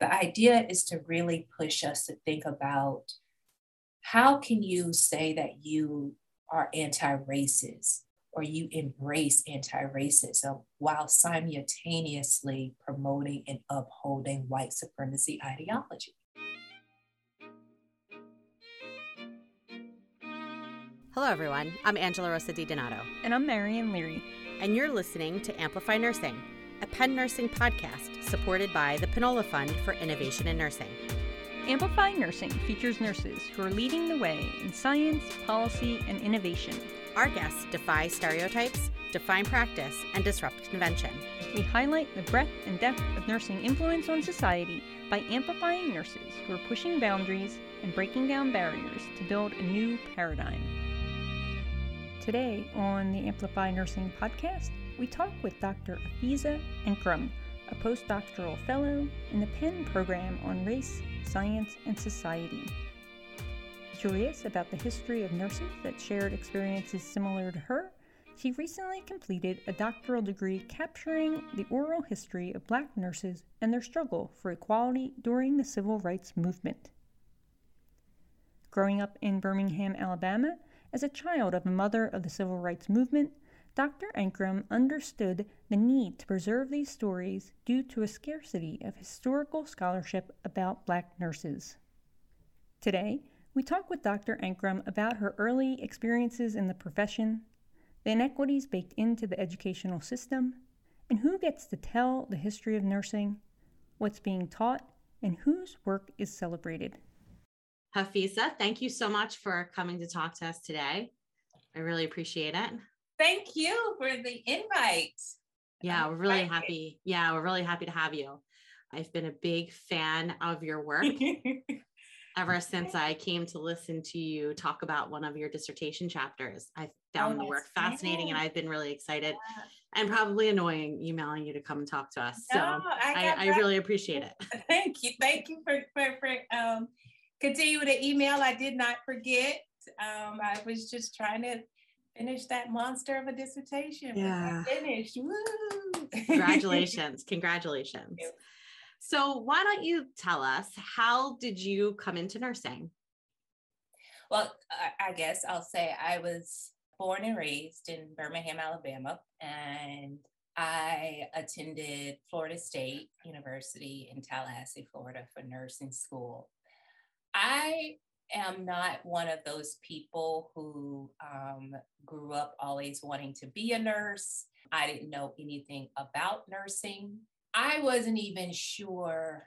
the idea is to really push us to think about how can you say that you are anti-racist or you embrace anti-racism while simultaneously promoting and upholding white supremacy ideology. Hello, everyone. I'm Angela Rosa Di Donato. And I'm Marion Leary. And you're listening to Amplify Nursing, a Penn Nursing podcast supported by the Panola Fund for Innovation in Nursing. Amplify Nursing features nurses who are leading the way in science, policy, and innovation. Our guests defy stereotypes, define practice, and disrupt convention. We highlight the breadth and depth of nursing influence on society by amplifying nurses who are pushing boundaries and breaking down barriers to build a new paradigm. Today on the Amplify Nursing podcast, we talk with Dr. Hafeeza Anchrum, a postdoctoral fellow in the Penn program on race, science, and society. Curious about the history of nurses that shared experiences similar to her, she recently completed a doctoral degree capturing the oral history of black nurses and their struggle for equality during the civil rights movement. Growing up in Birmingham, Alabama, as a child of a mother of the civil rights movement, Dr. Anchrum understood the need to preserve these stories due to a scarcity of historical scholarship about black nurses. Today, we talk with Dr. Anchrum about her early experiences in the profession, the inequities baked into the educational system, and who gets to tell the history of nursing, what's being taught, and whose work is celebrated. Hafeeza, thank you so much for coming to talk to us today. I really appreciate it. Thank you for the invite. Yeah, we're really happy. Yeah, we're really happy to have you. I've been a big fan of your work ever since I came to listen to you talk about one of your dissertation chapters. I found oh, the work fascinating and I've been really excited yeah. and probably annoying emailing you to come and talk to us. No, so I, I, I, really appreciate it. Thank you. Thank you for, for, for um, continue to email. I did not forget. Um, I was just trying to finish that monster of a dissertation. Yeah. finished. Woo! Congratulations. Congratulations. So why don't you tell us how did you come into nursing? Well, I guess I'll say I was born and raised in Birmingham, Alabama, and I attended Florida State University in Tallahassee, Florida for nursing school. I am not one of those people who um, grew up always wanting to be a nurse. I didn't know anything about nursing. I wasn't even sure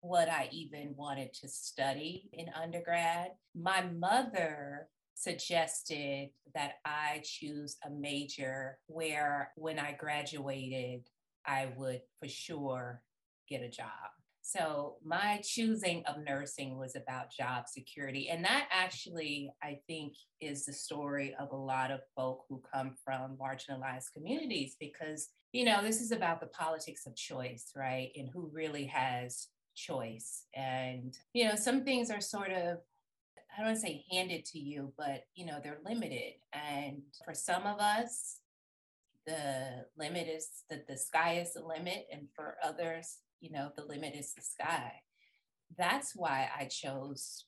what I even wanted to study in undergrad. My mother suggested that I choose a major where when I graduated, I would for sure get a job. So my choosing of nursing was about job security. And that actually, I think, is the story of a lot of folk who come from marginalized communities because, you know, this is about the politics of choice, right? And who really has choice. And, you know, some things are sort of I don't want to say handed to you, but you know, they're limited. And for some of us, the limit is that the sky is the limit. And for others, you know, the limit is the sky. That's why I chose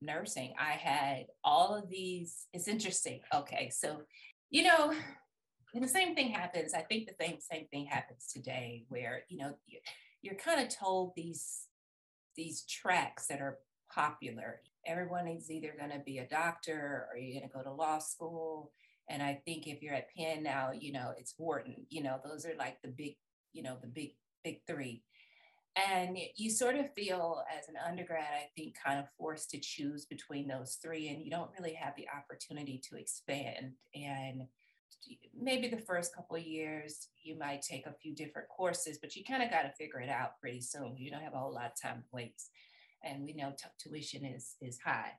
nursing. I had all of these, it's interesting. Okay, so, you know, the same thing happens. I think the same, same thing happens today where, you know, you're kind of told these, these tracks that are popular. Everyone is either going to be a doctor or you're going to go to law school. And I think if you're at Penn now, you know, it's Wharton, you know, those are like the big, you know, the big big three. And you sort of feel as an undergrad, I think, kind of forced to choose between those three, and you don't really have the opportunity to expand. And maybe the first couple years, you might take a few different courses, but you kind of got to figure it out pretty soon. You don't have a whole lot of time to waste. And we know t- tuition is, is high.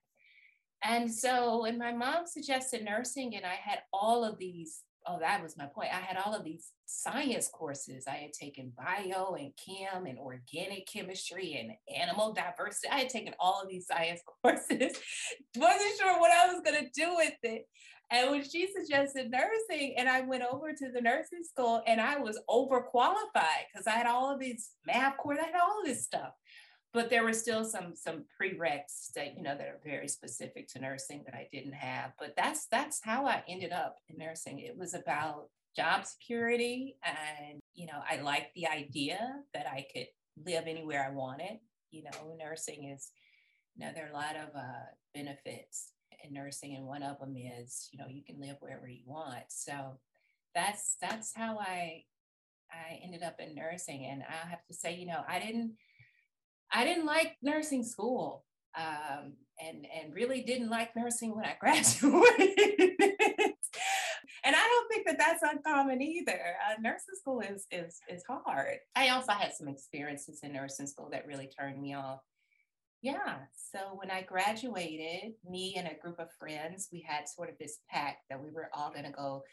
And so when my mom suggested nursing, and I had all of these oh, that was my point. I had all of these science courses. I had taken bio and chem and organic chemistry and animal diversity. I had taken all of these science courses. Wasn't sure what I was going to do with it. And when she suggested nursing, and I went over to the nursing school and I was overqualified because I had all of these math courses, I had all of this stuff but there were still some some prereqs that you know that are very specific to nursing that I didn't have. But that's that's how I ended up in nursing. It was about job security, and you know I liked the idea that I could live anywhere I wanted. You know, nursing is you know there are a lot of uh, benefits in nursing, and one of them is you know you can live wherever you want. So that's that's how I I ended up in nursing, and I have to say, you know, I didn't I didn't like nursing school um, and, and really didn't like nursing when I graduated. and I don't think that that's uncommon either. Uh, nursing school is, is, is hard. I also had some experiences in nursing school that really turned me off. Yeah. So when I graduated, me and a group of friends, we had sort of this pact that we were all going to go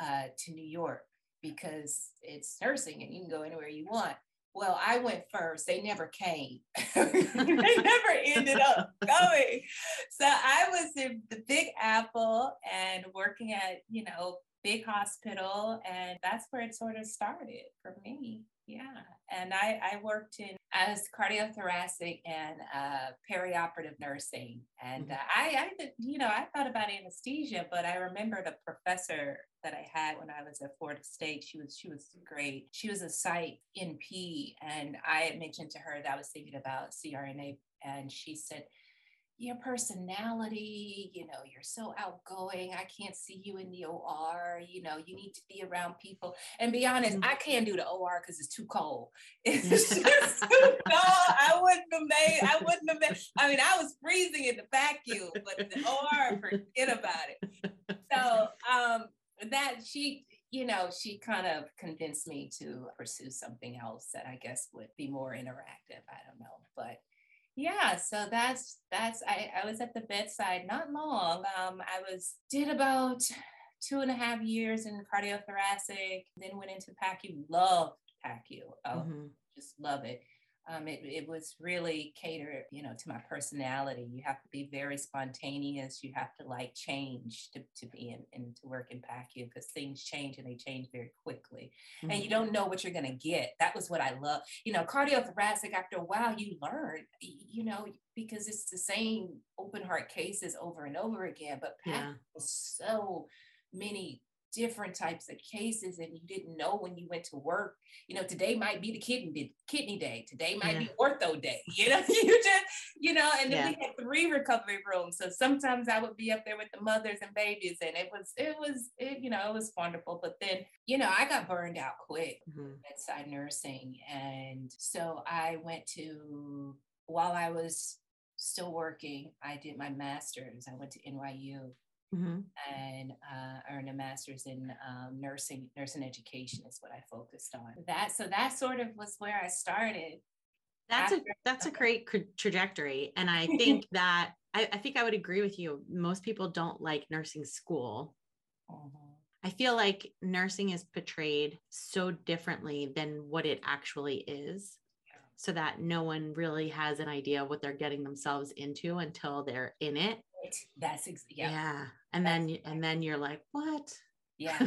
uh, to New York because it's nursing and you can go anywhere you want. Well, I went first. They never came. they never ended up going. So I was in the Big Apple and working at, you know, big hospital. And that's where it sort of started for me. Yeah. And I, I worked in as cardiothoracic and uh, perioperative nursing. And mm-hmm. uh, I, I, you know, I thought about anesthesia, but I remembered a professor that I had when I was at Florida State. She was, she was great. She was a psych NP. And I had mentioned to her that I was thinking about CRNA. And she said, your personality, you know, you're so outgoing. I can't see you in the OR. You know, you need to be around people. And be honest, mm-hmm. I can't do the OR because it's too cold. It's just too cold. I wouldn't have made, I wouldn't have made, I mean, I was freezing in the PACU, but the OR, forget about it. So um that she, you know, she kind of convinced me to pursue something else that I guess would be more interactive. I don't know. But yeah so that's that's I, I was at the bedside not long um, i was did about two and a half years in cardiothoracic then went into pacu loved pacu oh, mm-hmm. just love it um, it, it was really catered, you know, to my personality. You have to be very spontaneous. You have to like change to, to be in and to work in PACU because things change and they change very quickly. Mm-hmm. And you don't know what you're going to get. That was what I love. You know, cardiothoracic, after a while, you learn, you know, because it's the same open heart cases over and over again. But PACU yeah. was so many different types of cases and you didn't know when you went to work. You know today might be the kidney kidney day. Today might yeah. be ortho day. You know you just you know and then yeah. we had three recovery rooms. So sometimes i would be up there with the mothers and babies and it was it was it, you know it was wonderful. But then you know i got burned out quick mm-hmm. bedside nursing. And so i went to while i was still working i did my master's. I went to nyu Mm-hmm. and uh, earned a master's in um, nursing nursing education is what I focused on. That so that sort of was where I started. That's after- a that's a great trajectory, and I think that I, I, think I would agree with you. Most people don't like nursing school. Mm-hmm. I feel like nursing is portrayed so differently than what it actually is. So that no one really has an idea of what they're getting themselves into until they're in it that's ex- yeah. yeah. And that's then exactly. and then you're like, what? Yeah,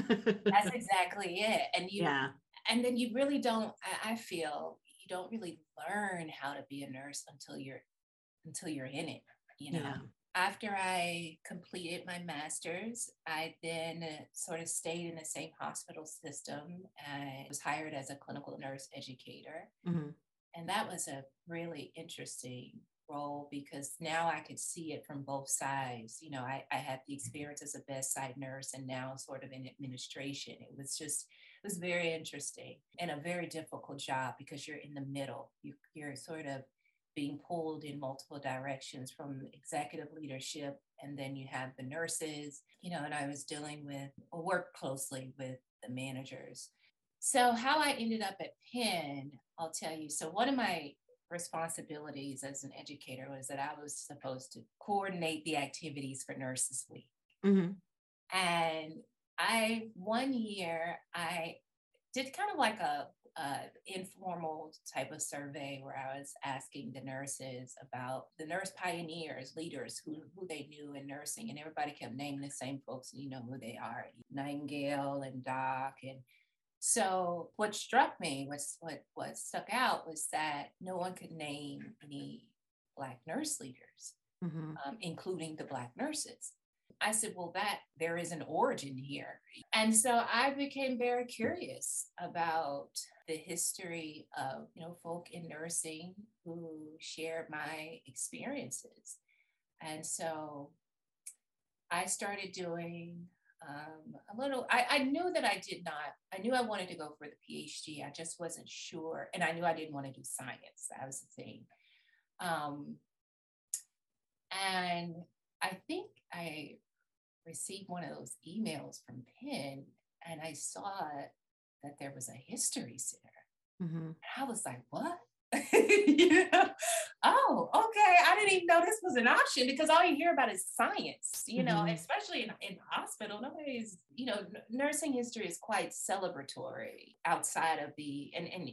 that's exactly it. And you yeah. and then you really don't, I, I feel you don't really learn how to be a nurse until you're until you're in it, you know. Yeah. After I completed my master's, I then sort of stayed in the same hospital system. I was hired as a clinical nurse educator. Mm-hmm. And that was a really interesting role because now I could see it from both sides. You know, I, I had the mm-hmm. experience as a bedside nurse and now sort of in administration. It was just, it was very interesting and a very difficult job because you're in the middle. You, you're sort of being pulled in multiple directions from executive leadership and then you have the nurses you know and i was dealing with or work closely with the managers so how i ended up at penn i'll tell you so one of my responsibilities as an educator was that I was supposed to coordinate the activities for Nurses Week. Mm-hmm. And I one year I did kind of like a, a, informal type of survey where I was asking the nurses about the nurse pioneers, leaders who who they knew in nursing, and everybody kept naming the same folks, you know who they are, Nightingale and Dock and so what struck me was what what stuck out was that no one could name any black nurse leaders, mm-hmm. um, including the black nurses. I said, well, that there is an origin here. And so I became very curious about the history of, you know, folk in nursing who shared my experiences. And so I started doing um, a little, I, I knew that I did not, I knew I wanted to go for the PhD. I just wasn't sure. And I knew I didn't want to do science. That was the thing. Um, and I think I received one of those emails from Penn and I saw that there was a history center. Mm-hmm. I was like, what? you know? Oh, okay. I didn't even know this was an option because all you hear about is science, you know, mm-hmm. especially in, in hospital. Nobody's, you know, nursing history is quite celebratory outside of the, and, and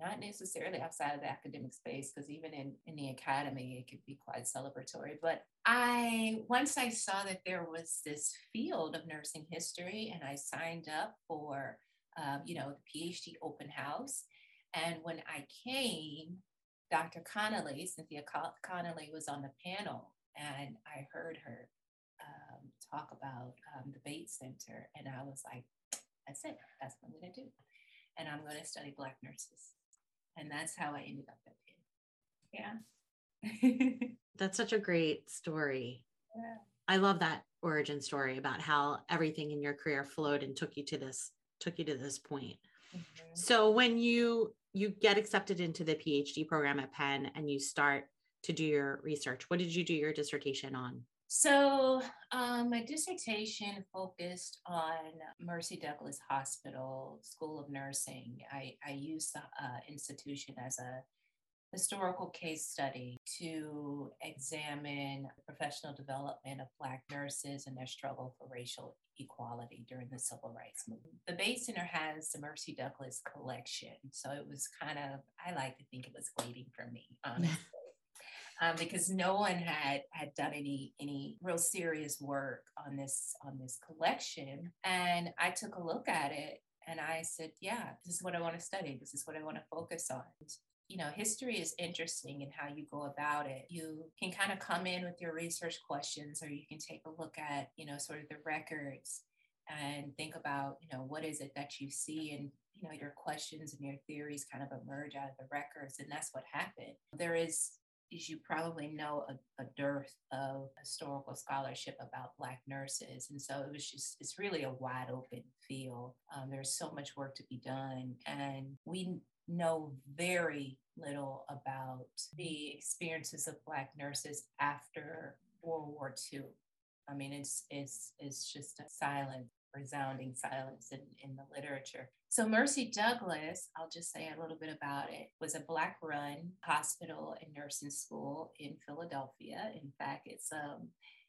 not necessarily outside of the academic space, because even in, in the academy, it could be quite celebratory. But I, once I saw that there was this field of nursing history, and I signed up for, um, you know, the PhD open house. And when I came, Dr. Connolly, Cynthia Connolly, was on the panel, and I heard her um, talk about um, the Bates Center, and I was like, that's it, that's what I'm going to do. And I'm going to study Black nurses. And that's how I ended up at Penn. Yeah. that's such a great story. Yeah. I love that origin story about how everything in your career flowed and took you to this took you to this point. Mm-hmm. So when you you get accepted into the PhD program at Penn and you start to do your research, what did you do your dissertation on? So, um, my dissertation focused on Mercy Douglas Hospital School of Nursing. I, I used the uh, institution as a historical case study to examine professional development of Black nurses and their struggle for racial equality during the civil rights movement. The Bates Center has the Mercy Douglas collection. So it was kind of, I like to think it was waiting for me, honestly um, because no one had had done any any real serious work on this on this collection. And I took a look at it and I said, yeah, this is what I want to study. This is what I want to focus on you know, history is interesting in how you go about it. You can kind of come in with your research questions, or you can take a look at, you know, sort of the records and think about, you know, what is it that you see and, you know, your questions and your theories kind of emerge out of the records. And that's what happened. There is as you probably know, a, a, dearth of historical scholarship about Black nurses. And so it was just, it's really a wide open field. Um, there's so much work to be done. And we know very little about the experiences of Black nurses after World War II. I mean, it's, it's, it's just a silent resounding silence in, in the literature. So, Mercy Douglas, I'll just say a little bit about it, was a Black run hospital and nursing school in Philadelphia. In fact, it's um,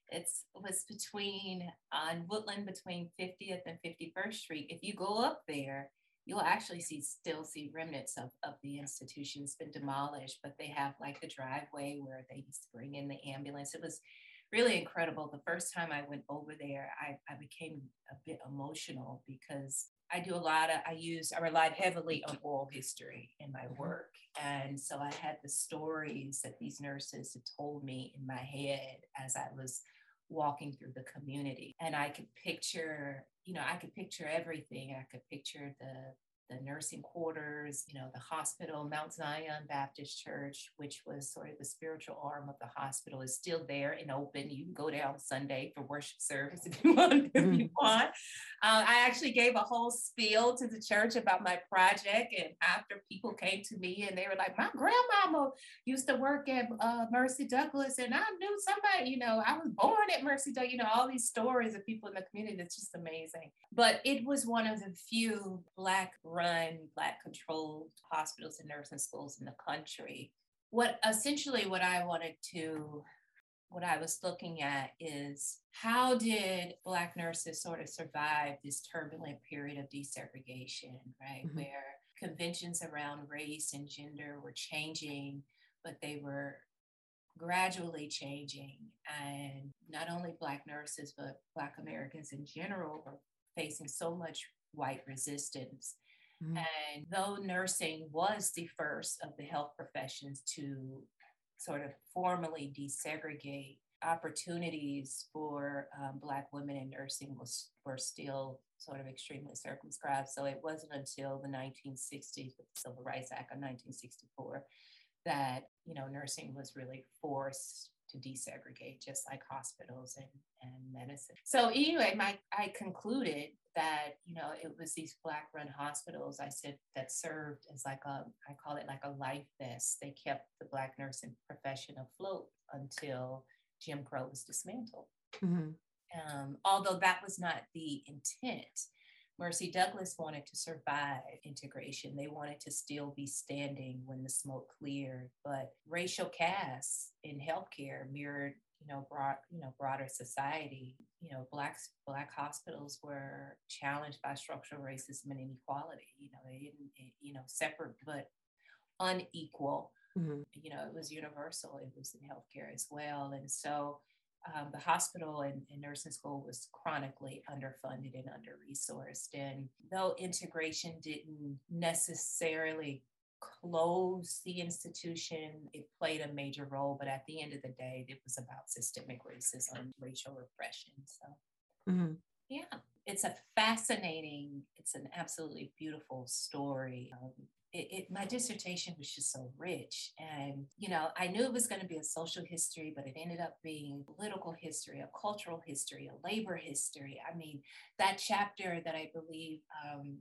it's was between on Woodland between 50th and 51st Street. If you go up there, you'll actually see still see remnants of, of the institution. It's been demolished, but they have like the driveway where they used to bring in the ambulance. It was really incredible. The first time I went over there, I, I became a bit emotional because I do a lot of, I use, I relied heavily on oral history in my mm-hmm. work. And so I had the stories that these nurses had told me in my head as I was walking through the community. And I could picture, you know, I could picture everything. I could picture the the nursing quarters, you know, the hospital, Mount Zion Baptist Church, which was sort of the spiritual arm of the hospital, is still there and open. You can go there on Sunday for worship service if you want. If you mm. want. Uh, I actually gave a whole spiel to the church about my project, and after people came to me and they were like, "My grandmama used to work at uh, Mercy Douglas, and I knew somebody. You know, I was born at Mercy Douglas. You know, all these stories of people in the community. It's just amazing. But it was one of the few Black run Black controlled hospitals and nursing schools in the country. What essentially what I wanted to what I was looking at is how did Black nurses sort of survive this turbulent period of desegregation, right? Mm-hmm. Where conventions around race and gender were changing, but they were gradually changing. And not only Black nurses, but Black Americans in general were facing so much white resistance. Mm-hmm. And though nursing was the first of the health professions to sort of formally desegregate, opportunities for um, Black women in nursing was, were still sort of extremely circumscribed. So it wasn't until the 1960s with the Civil Rights Act of 1964 that, you know, nursing was really forced to desegregate, just like hospitals and, and medicine. So anyway, my I concluded that you know it was these black run hospitals I said that served as like a I call it like a life vest. They kept the black nursing profession afloat until Jim Crow was dismantled. Mm-hmm. Um, although that was not the intent. Mercy Douglas wanted to survive integration. They wanted to still be standing when the smoke cleared, but racial caste in healthcare mirrored you know, broad, you know, broader society, you know, black black hospitals were challenged by structural racism and inequality. You know, they didn't, you know, separate but unequal. Mm-hmm. You know, it was universal. It was in healthcare as well, and so um, the hospital and, and, nursing school was chronically underfunded and under resourced. And though integration didn't necessarily close the institution. It played a major role, but at the end of the day, it was about systemic racism, racial repression. So, mm-hmm. yeah, it's a fascinating, it's an absolutely beautiful story. Um, it, it, my dissertation was just so rich and you know i knew it was going to be a social history but it ended up being political history a cultural history a labor history i mean that chapter that i believe um,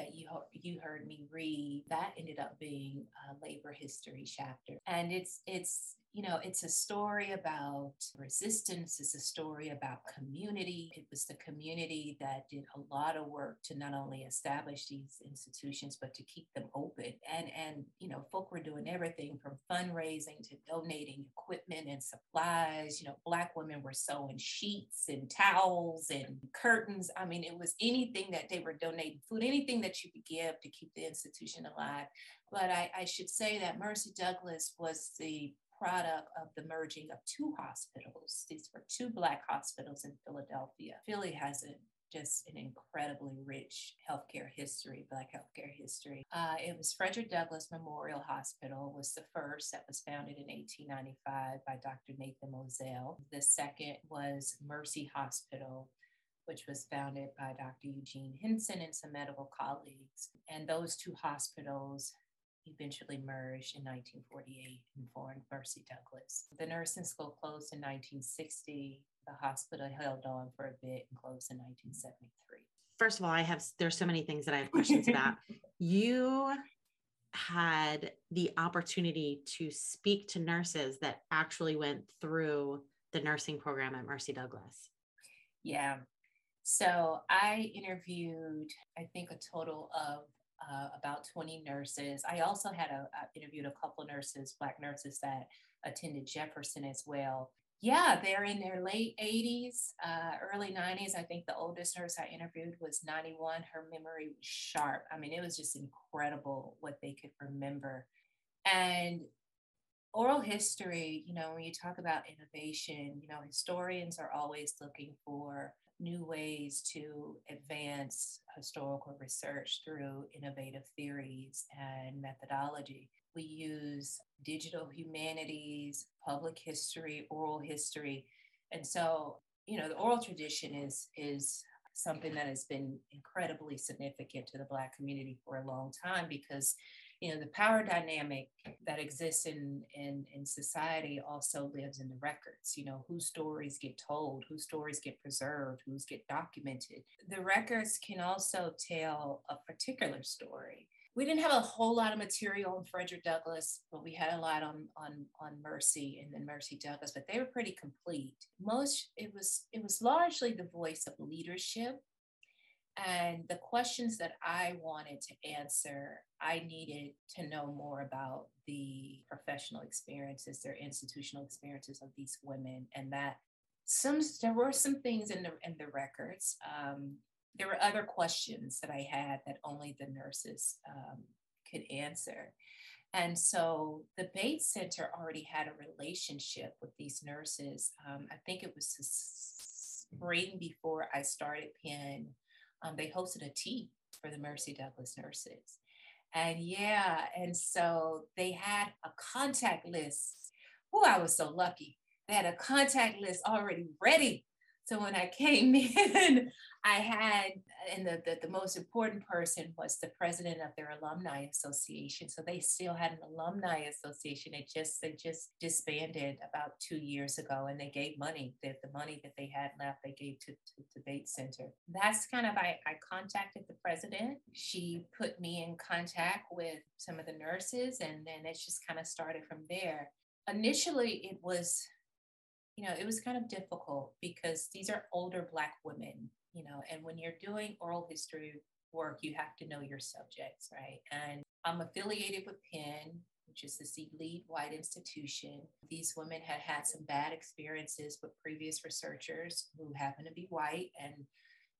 that you you heard me read that ended up being a labor history chapter. And it's it's you know, it's a story about resistance. It's a story about community. It was the community that did a lot of work to not only establish these institutions, but to keep them open. And, and you know, folk were doing everything from fundraising to donating equipment and supplies. You know, Black women were sewing sheets and towels and curtains. I mean, it was anything that they were donating food, anything that you could give to keep the institution alive. But I, I should say that Mercy Douglas was the product of the merging of two hospitals. These were two Black hospitals in Philadelphia. Philly has a just an incredibly rich healthcare history, Black healthcare history. Uh, it was Frederick Douglass Memorial Hospital was the first that was founded in 1895 by Dr. Nathan Mossell. The second was Mercy Hospital, which was founded by Dr. Eugene Hinson and some medical colleagues. And those two hospitals eventually merged in 1948 and formed Mercy Douglas. The nursing school closed in 1960. The hospital held on for a bit and closed in 1973. First of all, I have there's so many things that I have questions about. You had the opportunity to speak to nurses that actually went through the nursing program at Mercy Douglas. Yeah. So I interviewed, I think, a total of uh, about 20 nurses. I also had a, a, interviewed a couple nurses, Black nurses that attended Jefferson as well. Yeah, they're in their late 80s, uh, early 90s. I think the oldest nurse I interviewed was 91. Her memory was sharp. I mean, it was just incredible what they could remember. And oral history, you know, when you talk about innovation, you know, historians are always looking for new ways to advance historical research through innovative theories and methodology. We use digital humanities, public history, oral history. And so, you know, the oral tradition is is something that has been incredibly significant to the Black community for a long time because you know the power dynamic that exists in, in in society also lives in the records you know whose stories get told whose stories get preserved whose get documented the records can also tell a particular story we didn't have a whole lot of material on Frederick Douglass, but we had a lot on on on Mercy and then Mercy Douglass, but they were pretty complete. Most it was it was largely the voice of leadership and the questions that I wanted to answer, I needed to know more about the professional experiences, their institutional experiences of these women, and that some there were some things in the in the records. Um, there were other questions that I had that only the nurses um, could answer. And so the Bates Center already had a relationship with these nurses. Um, I think it was spring before I started Penn. Um, they hosted a tea for the Mercy Douglas nurses. And yeah, and so they had a contact list. Oh, I was so lucky. They had a contact list already ready. So when I came in, I had, and the, the, the, most important person was the president of their alumni association. So they still had an alumni association. It just, they just disbanded about two years ago and they gave money, that the money that they had left, they gave to, to the Bates Center. That's kind of, I, I contacted the president. She put me in contact with some of the nurses and then it just kind of started from there. Initially, it was you know, it was kind of difficult because these are older Black women you know, and when you're doing oral history work, you have to know your subjects, right? And I'm affiliated with Penn, which is this elite white institution. These women had had some bad experiences with previous researchers who happen to be white and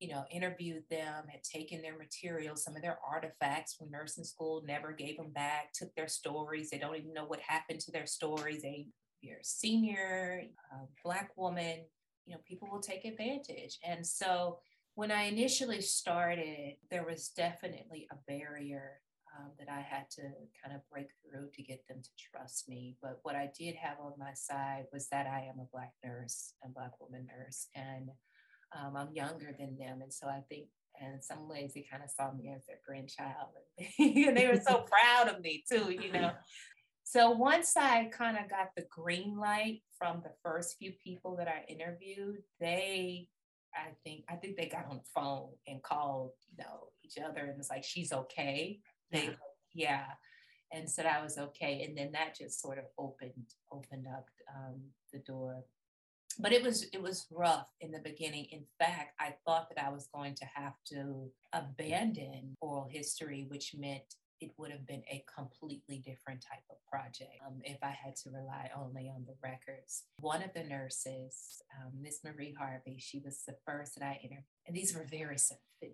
you know, interviewed them, had taken their material, some of their artifacts from nursing school, never gave them back, took their stories. They don't even know what happened to their stories. They, you're a senior, uh, Black woman, you know, people will take advantage. And so when I initially started, there was definitely a barrier um, that I had to kind of break through to get them to trust me. But what I did have on my side was that I am a Black nurse, a Black woman nurse, and um, I'm younger than them. And so I think in some ways they kind of saw me as their grandchild. and they were so proud of me too, you know. So once I kind of got the green light from the first few people that I interviewed, they, I think, I think they got on the phone and called, you know, each other and it's like, she's okay. They, yeah. yeah. And said I was okay. And then that just sort of opened, opened up um, the door. But it was it was rough in the beginning. In fact, I thought that I was going to have to abandon oral history, which meant it would have been a completely different type of project um, if I had to rely only on the records. One of the nurses, um, Miss um, Marie Harvey, she was the first that I interviewed. And these were very,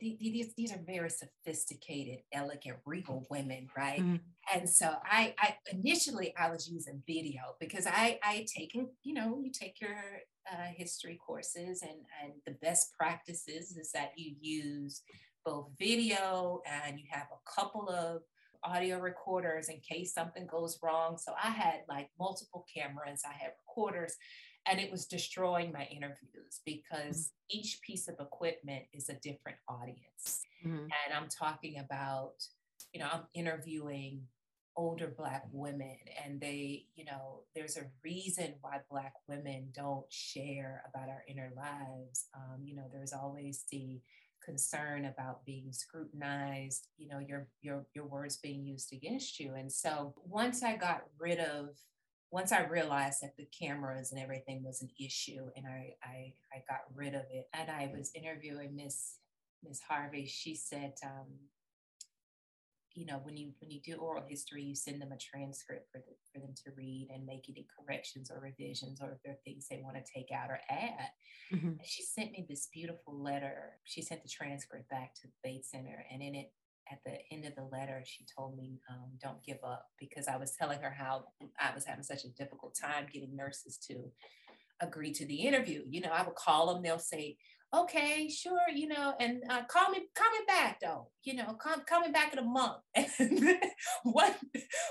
these, these are very sophisticated, elegant, regal women, right? Mm-hmm. And so I, I initially I was using video because I I taken, you know, you take your uh, history courses and and the best practices is that you use both video and you have a couple of audio recorders in case something goes wrong. So I had like multiple cameras, I had recorders, and it was destroying my interviews because mm-hmm. each piece of equipment is a different audience. Mm-hmm. And I'm talking about, you know, I'm interviewing older Black women, and they, you know, there's a reason why Black women don't share about our inner lives. Um, you know, there's always the concern about being scrutinized, you know, your your your words being used against you. And so once I got rid of once I realized that the cameras and everything was an issue and I I, I got rid of it and I was interviewing Miss Miss Harvey, she said, um, you know, when you when you do oral history, you send them a transcript for, the, for them to read and make any corrections or revisions or if there are things they want to take out or add. Mm-hmm. she sent me this beautiful letter. She sent the transcript back to the Bates Center, and in it, at the end of the letter, she told me, um, "Don't give up," because I was telling her how I was having such a difficult time getting nurses to agree to the interview. You know, I would call them; they'll say, okay, sure, you know, and uh, call me, call me back though, you know, come, call me back in a month. And one,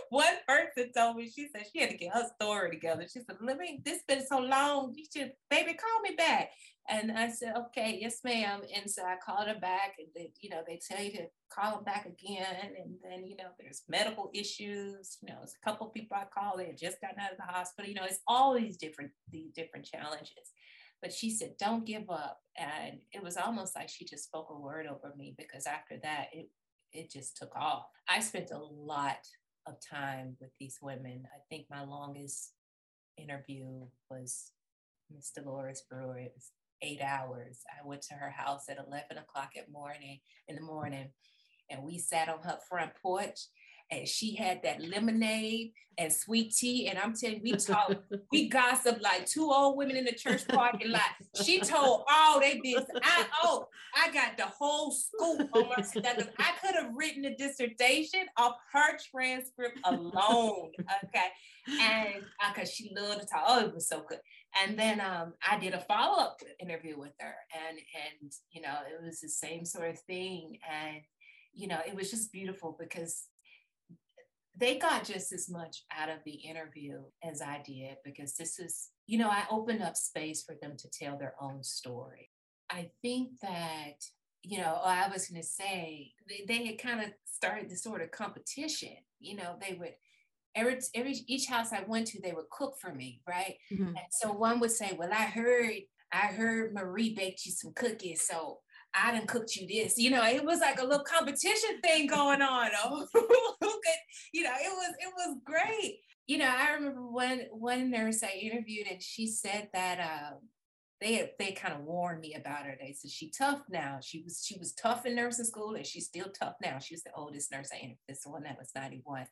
one person told me, she said she had to get her story together. She said, let me, this been so long, you should, baby, call me back. And I said, okay, yes, ma'am. And so I called her back and they, you know, they tell you to call them back again. And then, you know, there's medical issues, you know, it's a couple people I called, they had just gotten out of the hospital, you know, it's all these different, these different challenges. But she said, don't give up. And it was almost like she just spoke a word over me because after that, it, it just took off. I spent a lot of time with these women. I think my longest interview was Miss Dolores Brewer. It was eight hours. I went to her house at 11 o'clock at morning in the morning and we sat on her front porch and she had that lemonade and sweet tea. And I'm telling you, we talked, we gossiped like two old women in the church parking lot. She told all they business. I oh, I got the whole scoop on my stuff. I could have written a dissertation off her transcript alone. Okay. And because uh, she loved to talk. Oh, it was so good. And then um, I did a follow-up interview with her. And and you know, it was the same sort of thing. And you know, it was just beautiful because they got just as much out of the interview as I did because this is, you know, I opened up space for them to tell their own story. I think that, you know, I was going to say they, they had kind of started this sort of competition. You know, they would, every, every each house I went to, they would cook for me, right? Mm-hmm. And so one would say, "Well, I heard, I heard Marie baked you some cookies, so I done cooked you this. You know, it was like a little competition thing going on. Oh, who could, you know, it was it was great. You know, I remember one one nurse I interviewed and she said that uh, they they kind of warned me about her. They said she tough now. She was she was tough in nursing school and she's still tough now. She was the oldest nurse I interviewed. This one that was 91.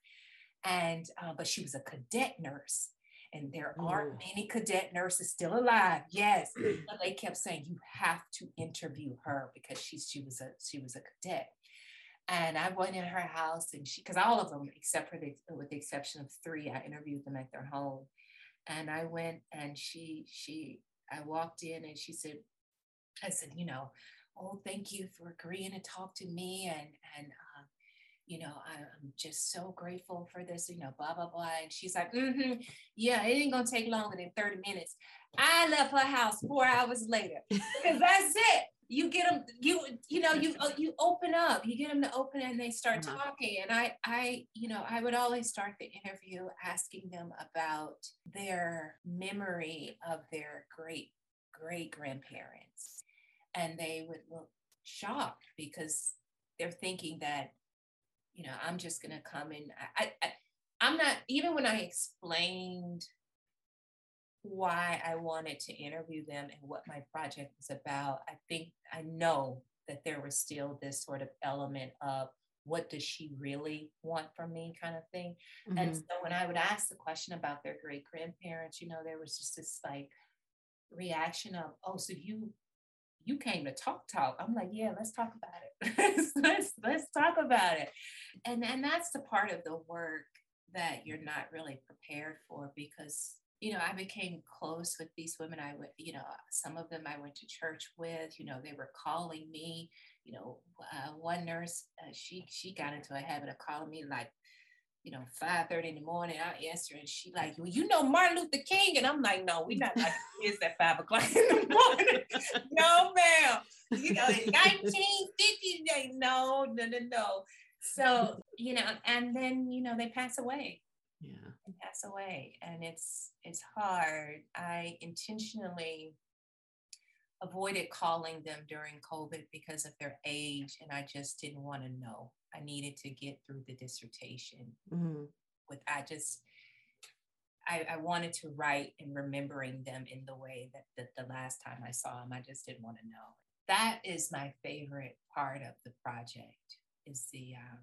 And uh, but she was a cadet nurse and there aren't many cadet nurses still alive. Yes, but they kept saying you have to interview her because she's she was a she was a cadet. And I went in her house, and she because all of them except for the with the exception of three, I interviewed them at their home. And I went and she she I walked in and she said, I said, you know, oh, thank you for agreeing to talk to me and and uh, you know, I'm just so grateful for this, you know, blah, blah, blah. And she's like, mm-hmm, yeah, it ain't gonna take longer than 30 minutes. I left her house four hours later because that's it. You get them, you, you know, you, uh, you open up, you get them to open and they start mm-hmm. talking. And I, I, you know, I would always start the interview asking them about their memory of their great, great grandparents. And they would look shocked because they're thinking that you know, I'm just gonna come and I, I I'm not even when I explained why I wanted to interview them and what my project was about, I think I know that there was still this sort of element of what does she really want from me kind of thing. Mm-hmm. And so when I would ask the question about their great grandparents, you know, there was just this like reaction of, oh, so you you came to talk talk. I'm like, yeah, let's talk about it. let's let's talk about it. And and that's the part of the work that you're not really prepared for because you know, I became close with these women. I would, you know, some of them I went to church with. You know, they were calling me. You know, uh, one nurse, uh, she she got into a habit of calling me like you know, 5 30 in the morning. I answer and she like, well, you know Martin Luther King. And I'm like, no, we not like kids at five o'clock in the morning. no, ma'am. You know, 1950, like, no, no, no, no. So, you know, and then, you know, they pass away. Yeah. They pass away. And it's it's hard. I intentionally avoided calling them during COVID because of their age, and I just didn't want to know. I needed to get through the dissertation. Mm-hmm. With I just I, I, wanted to write and remembering them in the way that, that the last time I saw them, I just didn't want to know. That is my favorite part of the project is the um,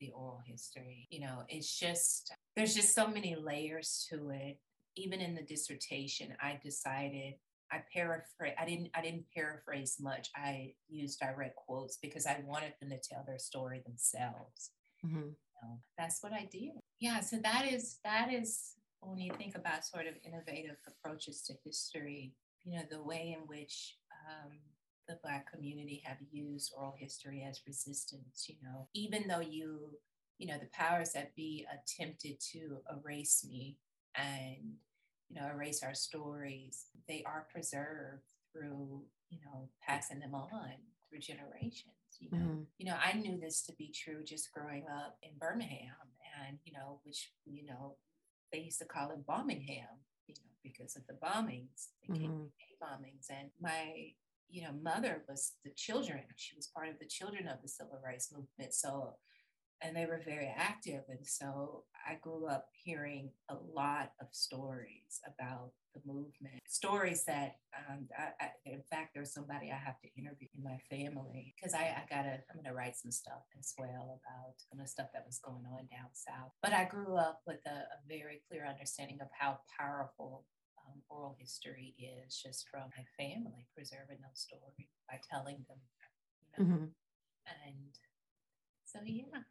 the oral history. You know, it's just there's just so many layers to it. Even in the dissertation, I decided I paraphrase. I didn't. I didn't paraphrase much. I used direct quotes because I wanted them to tell their story themselves. Mm-hmm. You know, that's what I did. Yeah. So that is that is when you think about sort of innovative approaches to history. You know, the way in which um, the Black community have used oral history as resistance. You know, even though you, you know, the powers that be attempted to erase me and you know, erase our stories, they are preserved through, you know, passing them on through generations. You know, mm-hmm. you know, I knew this to be true just growing up in Birmingham, and you know, which you know, they used to call it Bombingham, you know, because of the bombings, the mm-hmm. bombings, and my you know mother was the children. She was part of the children of the civil rights movement, so and they were very active. And so I grew up hearing a lot of stories about the movement, stories that, um, I, I, in fact, there's somebody I have to interview in my family because I, I gotta, I'm gonna write some stuff as well about some of the stuff that was going on down south. But I grew up with a, a very clear understanding of how powerful um, oral history is just from my family preserving those stories by telling them, you know, mm-hmm. and so yeah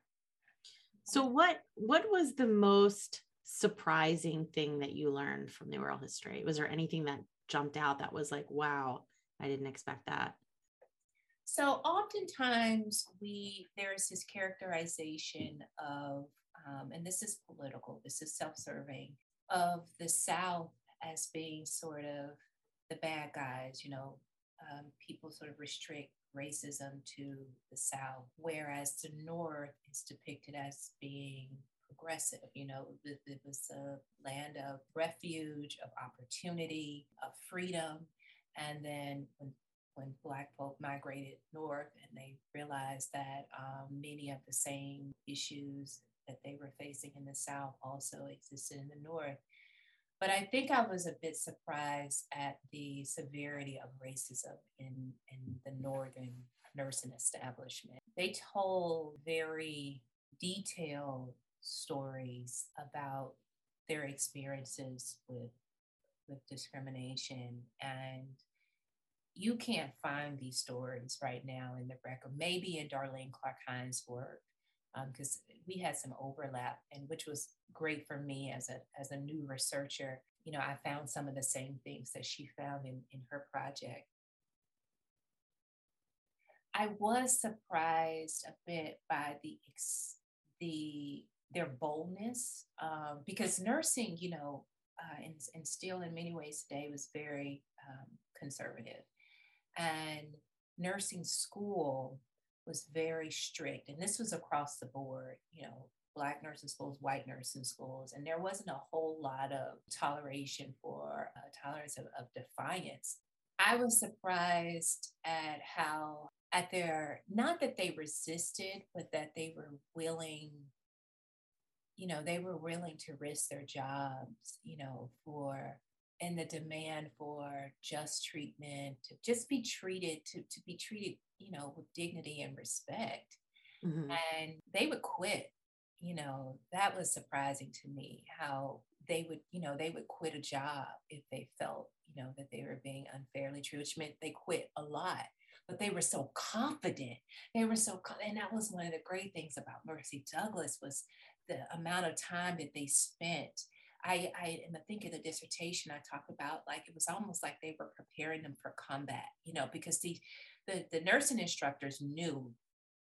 so what what was the most surprising thing that you learned from the oral history? Was there anything that jumped out that was like, wow, I didn't expect that? So oftentimes we there's this characterization of, um, and this is political, this is self-serving, of the South as being sort of the bad guys, you know, um, people sort of restrict racism to the South, whereas the North is depicted as being progressive. You know, it, was a land of refuge, of opportunity, of freedom. And then when when Black folk migrated north and they realized that um, many of the same issues that they were facing in the South also existed in the North. But I think I was a bit surprised at the severity of racism in, in the Northern nursing establishment. They told very detailed stories about their experiences with, with discrimination. And you can't find these stories right now in the record, maybe in Darlene Clark Hine's work, because um, we had some overlap and which was great for me as a as a new researcher. You know i found some of the same things that she found in in her project. I was surprised a bit by the the their boldness um, because nursing you know uh, and, and still in many ways today was very um, conservative. And nursing school was very strict. And this was across the board, you know, Black nursing schools, white nursing schools, and there wasn't a whole lot of toleration for uh, tolerance of, of defiance. I was surprised at how, at their, not that they resisted, but that they were willing, you know, they were willing to risk their jobs, you know, for and the demand for just treatment, to just be treated, to, to be treated, you know, with dignity and respect. Mm-hmm. And they would quit. You know, that was surprising to me how they would, you know, they would quit a job if they felt, you know, that they were being unfairly treated, which meant they quit a lot. But they were so confident. They were so, and that was one of the great things about Mercy Douglass was the amount of time that they spent I, I in the think of the dissertation I talked about, like it was almost like they were preparing them for combat, you know, because the the, the nursing instructors knew,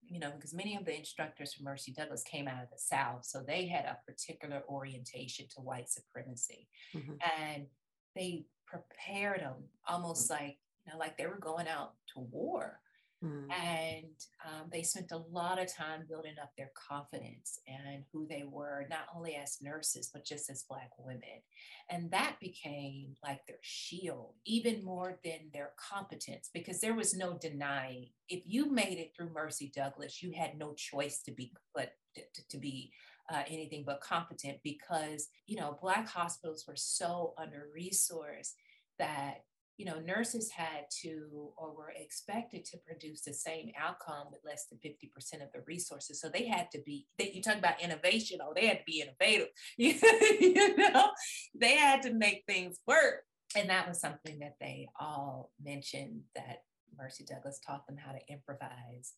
you know, because many of the instructors from Mercy Douglass came out of the South, so they had a particular orientation to white supremacy, mm-hmm. and they prepared them almost like you know, like they were going out to war Mm. And um, they spent a lot of time building up their confidence and who they were, not only as nurses, but just as Black women. And that became like their shield, even more than their competence, because there was no denying. If you made it through Mercy Douglass, you had no choice to be but to, to be uh, anything but competent because you know black hospitals were so under resourced that you know, nurses had to or were expected to produce the same outcome with less than 50% of the resources. So they had to be, they, you talk about innovation, oh, they had to be innovative. you know, they had to make things work. And that was something that they all mentioned that Mercy Douglass taught them how to improvise.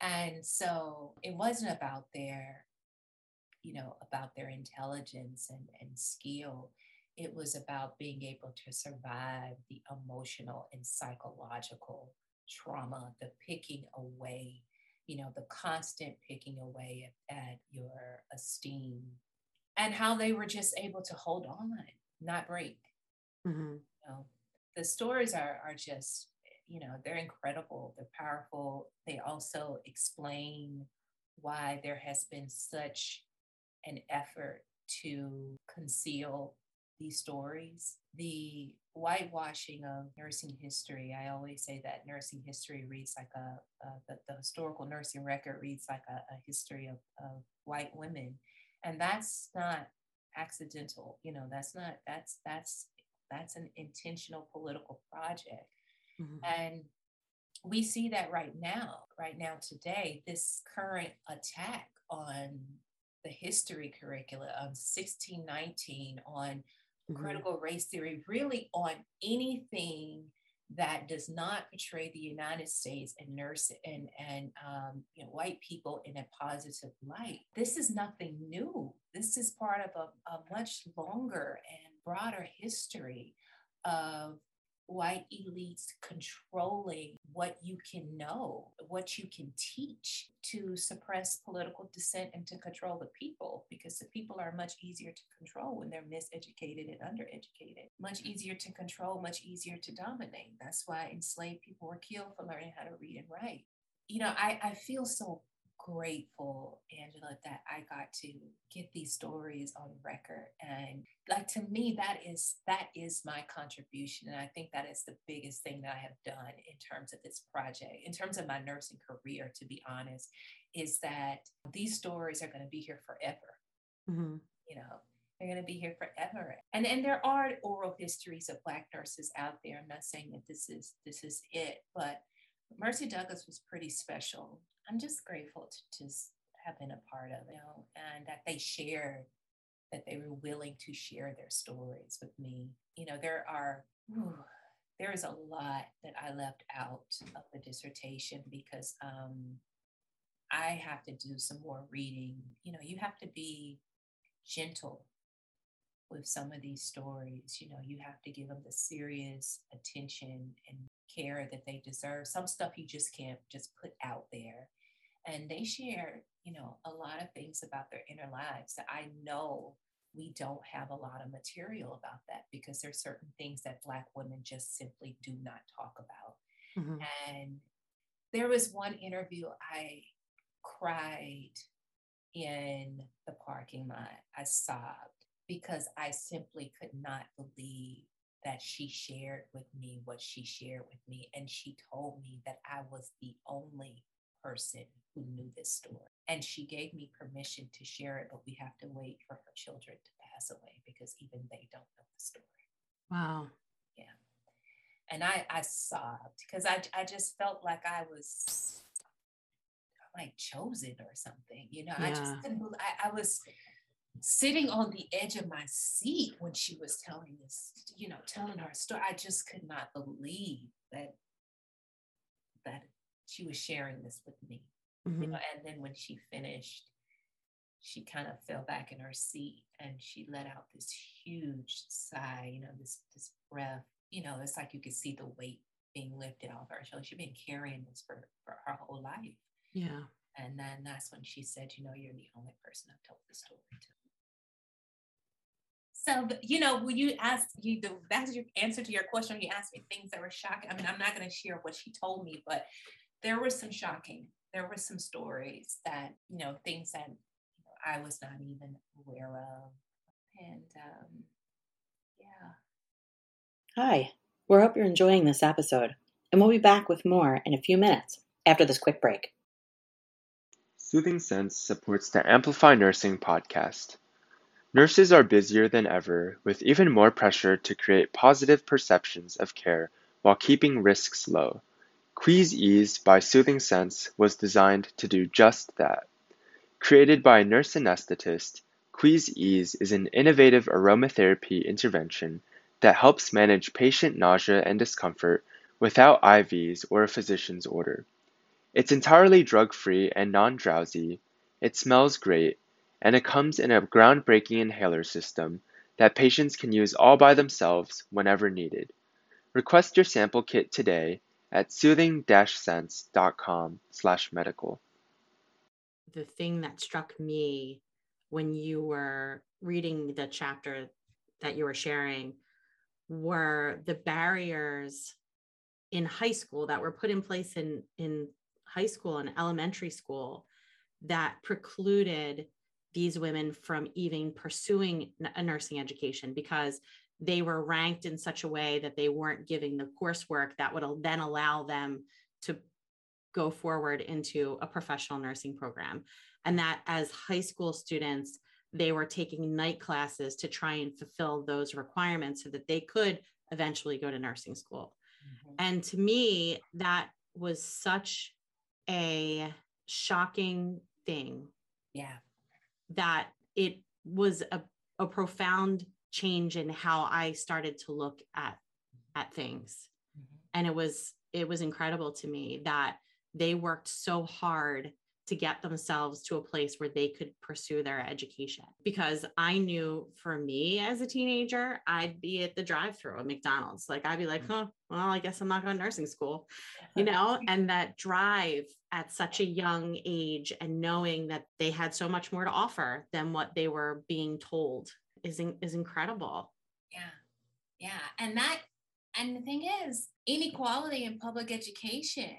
And so it wasn't about their, you know, about their intelligence and, and skill it was about being able to survive the emotional and psychological trauma, the picking away, you know, the constant picking away at, at your esteem, and how they were just able to hold on, not break. Mm-hmm. You know, the stories are are just, you know, they're incredible, they're powerful. They also explain why there has been such an effort to conceal these stories. The whitewashing of nursing history. I always say that nursing history reads like a, the, the, historical nursing record reads like a, a history of, of white women. And that's not accidental. You know, that's not, that's, that's, that's an intentional political project. Mm-hmm. And we see that right now, right now today, this current attack on the history curricula on 1619 on mm-hmm. critical race theory, really on anything that does not portray the United States and nurse and and um, you know, white people in a positive light. This is nothing new. This is part of a, a much longer and broader history of white elites controlling what you can know, what you can teach to suppress political dissent and to control the people, because the people are much easier to control when they're miseducated and undereducated, much easier to control, much easier to dominate. That's why enslaved people were killed for learning how to read and write. You know, I, I feel so grateful, Angela, that I got to get these stories on record. And like to me, that is that is my contribution. And I think that is the biggest thing that I have done in terms of this project, in terms of my nursing career, to be honest, is that these stories are going to be here forever. Mm-hmm. You know, they're going to be here forever. And and there are oral histories of Black nurses out there. I'm not saying that this is this is it, but Mercy Douglass was pretty special. I'm just grateful to just have been a part of you know, and that they shared, that they were willing to share their stories with me. You know, there are, whew, there is a lot that I left out of the dissertation because um, I have to do some more reading. You know, you have to be gentle with some of these stories. You know, you have to give them the serious attention and care that they deserve. Some stuff you just can't just put out there. And they share, you know, a lot of things about their inner lives that I know we don't have a lot of material about that because there's certain things that Black women just simply do not talk about. Mm-hmm. And there was one interview I cried in the parking lot. I sobbed because I simply could not believe that she shared with me what she shared with me. And she told me that I was the only person who knew this story. And she gave me permission to share it, but we have to wait for her children to pass away because even they don't know the story. Wow. Yeah. And I, I sobbed because I, I just felt like I was like chosen or something. You know, yeah. I just didn't, I, I was sitting on the edge of my seat when she was telling this, you know, telling her story. I just could not believe that that she was sharing this with me. Mm-hmm. You know, and then when she finished, she kind of fell back in her seat and she let out this huge sigh, you know, this this breath. You know, it's like you could see the weight being lifted off her shoulders. She'd been carrying this for, for her whole life. Yeah. And then that's when she said, you know, you're the only person I've told the story to. So, you know, when you ask you, the, that's your answer to your question. You asked me things that were shocking. I mean, I'm not going to share what she told me, but there was some shocking. There were some stories that, you know, things that you know, I was not even aware of. And um, yeah. Hi, we hope you're enjoying this episode, and we'll be back with more in a few minutes after this quick break. Soothing Scents supports the Amplify Nursing podcast. Nurses are busier than ever, with even more pressure to create positive perceptions of care while keeping risks low. QueaseEase by Soothing Scents was designed to do just that. Created by a nurse anesthetist, QueaseEase is an innovative aromatherapy intervention that helps manage patient nausea and discomfort without IVs or a physician's order. It's entirely drug free and non drowsy, it smells great, and it comes in a groundbreaking inhaler system that patients can use all by themselves whenever needed. Request your sample kit today at soothing-scents.com slash medical. The thing that struck me when you were reading the chapter that you were sharing were the barriers in high school that were put in place in, in high school and elementary school that precluded these women from even pursuing a nursing education because they were ranked in such a way that they weren't giving the coursework that would then allow them to go forward into a professional nursing program. And that as high school students, they were taking night classes to try and fulfill those requirements so that they could eventually go to nursing school. Mm-hmm. And to me, that was such a shocking thing. Yeah. That it was a, a profound change in how I started to look at at things. Mm-hmm. And it was it was incredible to me that they worked so hard to get themselves to a place where they could pursue their education. Because I knew for me as a teenager, I'd be at the drive through at McDonald's. Like, I'd be like, oh, well, I guess I'm not going to nursing school, you know? And that drive at such a young age and knowing that they had so much more to offer than what they were being told is, is incredible. Yeah. Yeah. And that, and the thing is, inequality in public education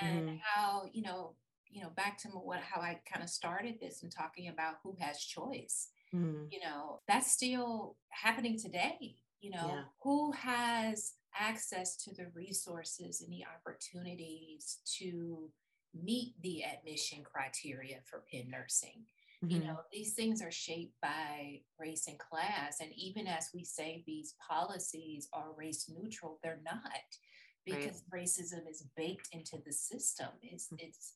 and mm-hmm. how, you know, you know, back to what how I kind of started this and talking about who has choice. Mm. You know, that's still happening today. You know, yeah. who has access to the resources and the opportunities to meet the admission criteria for Penn nursing. Mm-hmm. You know, these things are shaped by race and class. And even as we say these policies are race neutral, they're not because right. racism is baked into the system. It's, mm-hmm. it's,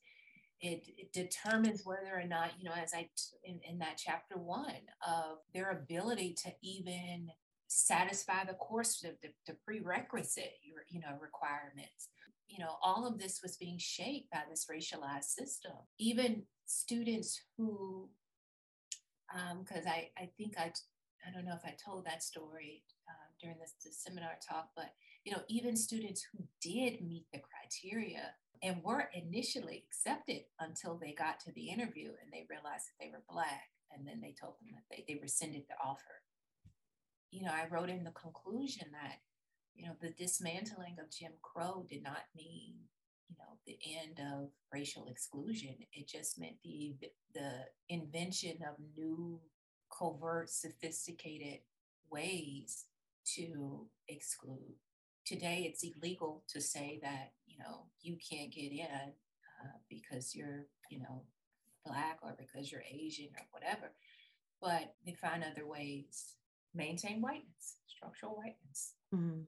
it, it, determines whether or not you know as i in, in that chapter one of their ability to even satisfy the course the, the, the prerequisite you know requirements. You know all of this was being shaped by this racialized system. Even students who because um, I, I think I, I don't know if I told that story uh, during this, this seminar talk, but you know, even students who did meet the criteria and were initially accepted until they got to the interview and they realized that they were Black. And then they told them that they, they rescinded the offer. You know, I wrote in the conclusion that, you know, the dismantling of Jim Crow did not mean, you know, the end of racial exclusion. It just meant the, the invention of new, covert, sophisticated ways to exclude today it's illegal to say that you know you can't get in uh, because you're you know black or because you're asian or whatever but they find other ways maintain whiteness structural whiteness mm-hmm.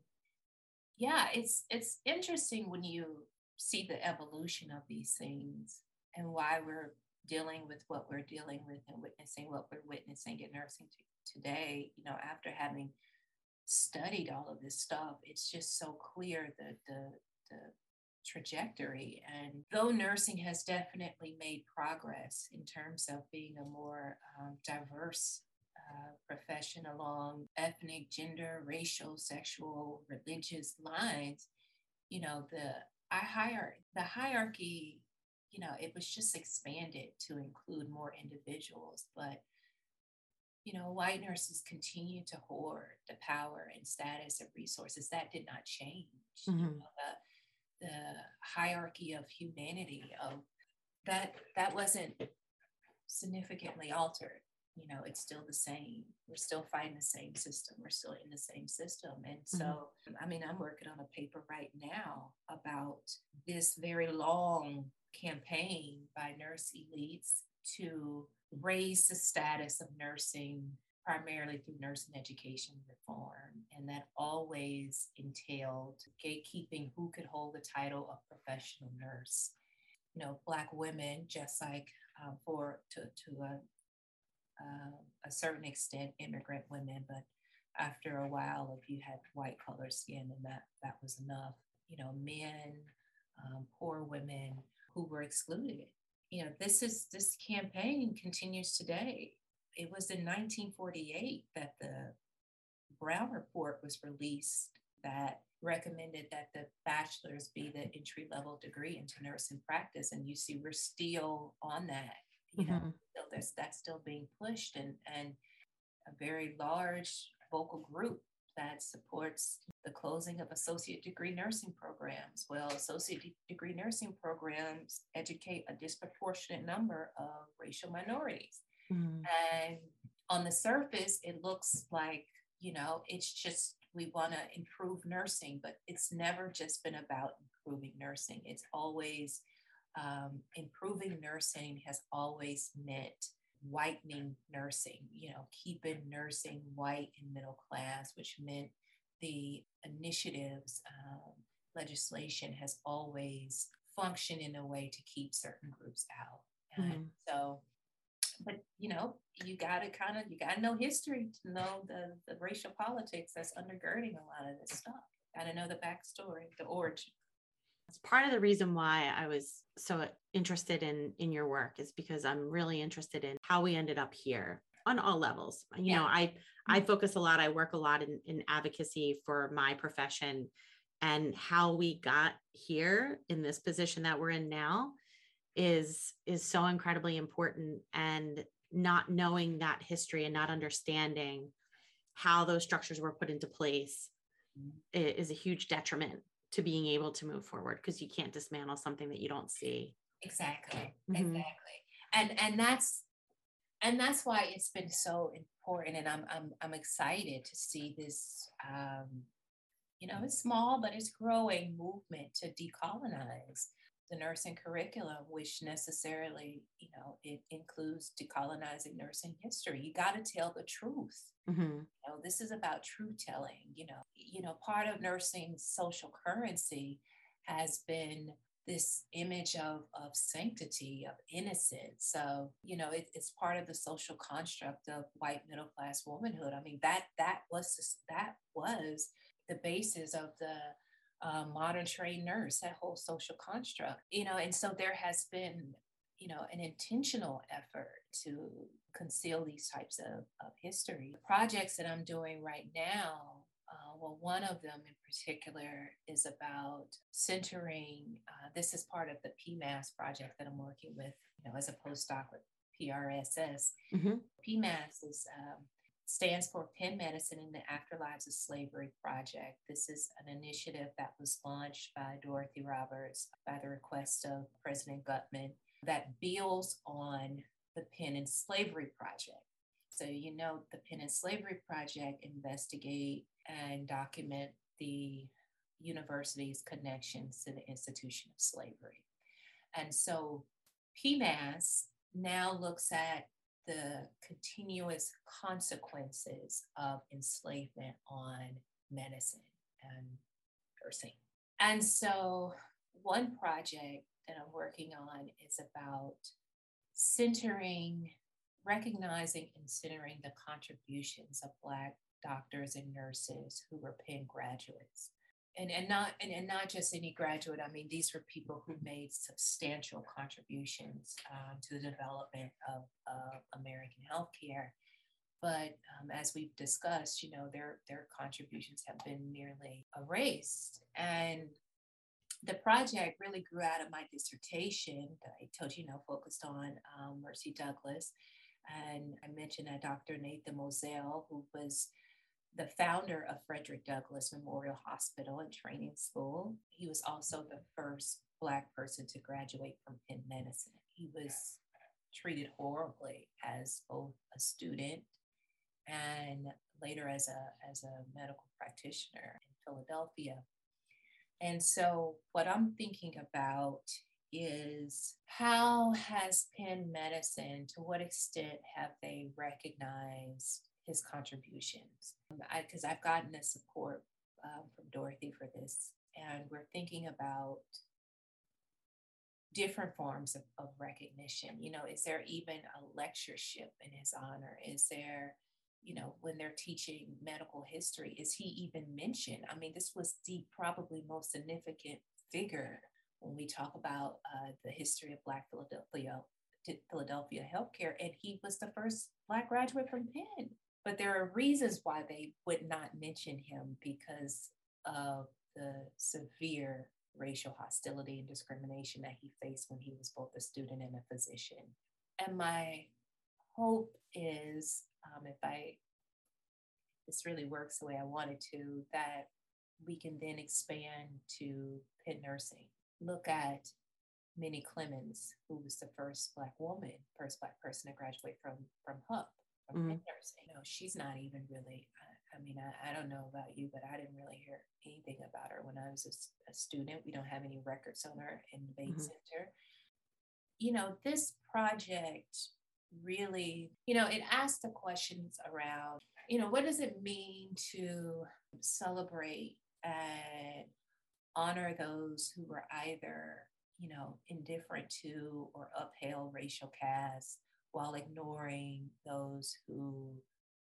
yeah it's it's interesting when you see the evolution of these things and why we're dealing with what we're dealing with and witnessing what we're witnessing in nursing t- today you know after having studied all of this stuff, it's just so clear that the, the trajectory. And though nursing has definitely made progress in terms of being a more um, diverse uh, profession along ethnic, gender, racial, sexual, religious lines, you know, the I hire the hierarchy, you know, it was just expanded to include more individuals, but you know, white nurses continue to hoard the power and status of resources. That did not change. Mm-hmm. You know, the, the hierarchy of humanity of that that wasn't significantly altered. You know, it's still the same. We're still fighting the same system. We're still in the same system. And so, mm-hmm. I mean, I'm working on a paper right now about this very long campaign by nurse elites to raise the status of nursing primarily through nursing education reform. And that always entailed gatekeeping who could hold the title of professional nurse. You know, Black women, just like um, for to, to a, uh, a certain extent, immigrant women, but after a while, if you had white color skin, and that that was enough. You know, men, um, poor women who were excluded you know, this is this campaign continues today. It was in 1948 that the Brown Report was released that recommended that the bachelor's be the entry level degree into nursing practice. And you see, we're still on that. You mm-hmm. know, that's that's still being pushed, and and a very large vocal group that supports the closing of associate degree nursing programs. Well, associate degree nursing programs educate a disproportionate number of racial minorities. Mm. And on the surface, it looks like, you know, it's just we want to improve nursing, but it's never just been about improving nursing. It's always um, improving nursing has always meant whitening nursing, you know, keeping nursing white and middle class, which meant the initiatives, um, legislation has always functioned in a way to keep certain groups out. And mm-hmm. so, but you know, you got to kind of, you got to know history to know the, the racial politics that's undergirding a lot of this stuff. Got to know the backstory, the origin. It's part of the reason why I was so interested in in your work is because I'm really interested in how we ended up here on all levels. You yeah. know, I I mm-hmm. focus a lot, I work a lot in, in advocacy for my profession and how we got here in this position that we're in now is is so incredibly important and not knowing that history and not understanding how those structures were put into place is a huge detriment to being able to move forward because you can't dismantle something that you don't see. Exactly mm-hmm. exactly. And and that's and that's why it's been so important and i'm i'm, I'm excited to see this um you know it's small but it's growing movement to decolonize the nursing curriculum, which necessarily, you know, it includes decolonizing nursing history. You got to tell the truth. Mm-hmm. You know, this is about truth telling. You know, you know, part of nursing social currency has been this image of, of sanctity, of innocence. So, you know, it, it's part of the social construct of white middle class womanhood. I mean, that that was that was the basis of the uh, modern trained nurse, that whole social construct, you know, and so there has been, you know, an intentional effort to conceal these types of, of history. The projects that I'm doing right now, uh, well, one of them in particular is about centering, uh, this is part of the PMAS project that I'm working with, you know, as a postdoc with PRSS. Mm-hmm. PMAS is um, stands for Penn Medicine in the Afterlives of Slavery Project. This is an initiative that was launched by Dorothy Roberts by the request of President Gutmann that builds on the Penn and Slavery Project. So, you know, the Penn and Slavery Project investigate and document the university's connections to the institution of slavery. And so PMAS now looks at the continuous consequences of enslavement on medicine and nursing. And so, one project that I'm working on is about centering, recognizing and centering the contributions of Black doctors and nurses who were Penn graduates and, and not and, and not just any graduate i mean these were people who made substantial contributions um, to the development of uh, american healthcare. But um, as we've discussed you know their their contributions have been nearly erased. And the project really grew out of my dissertation that i told you, you know focused on um, mercy douglass. And i mentioned that dr nathan Mossell who was the founder of Frederick Douglass Memorial Hospital and Training School. He was also the first Black person to graduate from Penn Medicine. He was treated horribly as both a student and later as a, as a medical practitioner in Philadelphia. And so, what I'm thinking about is how has Penn Medicine, to what extent have they recognized his contributions. Because I've gotten the support um, from Dorothy for this, and we're thinking about different forms of, of recognition. You know, is there even a lectureship in his honor? Is there, you know, when they're teaching medical history, is he even mentioned? I mean, this was the probably most significant figure when we talk about uh, the history of Black Philadelphia, Philadelphia healthcare, and he was the first Black graduate from Penn. But there are reasons why they would not mention him because of the severe racial hostility and discrimination that he faced when he was both a student and a physician. And my hope is, um, if I this really works the way I wanted to, that we can then expand to Penn nursing. Look at Minnie Clemens, who was the first Black woman, first Black person to graduate from from HUP, from mm-hmm. nursing. Know, she's not even really. I, I mean, I, I, don't know about you, but I didn't really hear anything about her when I was a, a student. We don't have any records on her in the Bates mm-hmm. Center. You know, this project really, you know, it asked the questions around, you know, what does it mean to celebrate and honor those who were either you know, indifferent to or upheld racial caste while ignoring those who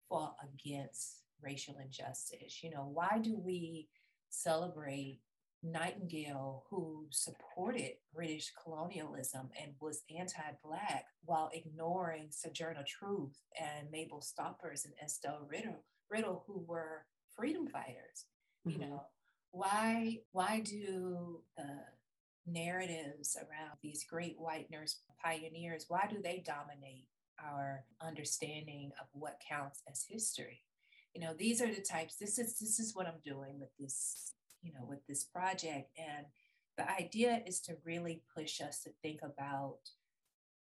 fought against racial injustice. You know, why do we celebrate Nightingale, who supported British colonialism and was anti Black while ignoring Sojourner Truth and Mabel Staupers and Estelle Riddle, Riddle who were freedom fighters? Mm-hmm. You know, why, why do the narratives around these great white nurse pioneers, why do they dominate our understanding of what counts as history? You know, these are the types, this is this is what I'm doing with this, you know, with this project. And the idea is to really push us to think about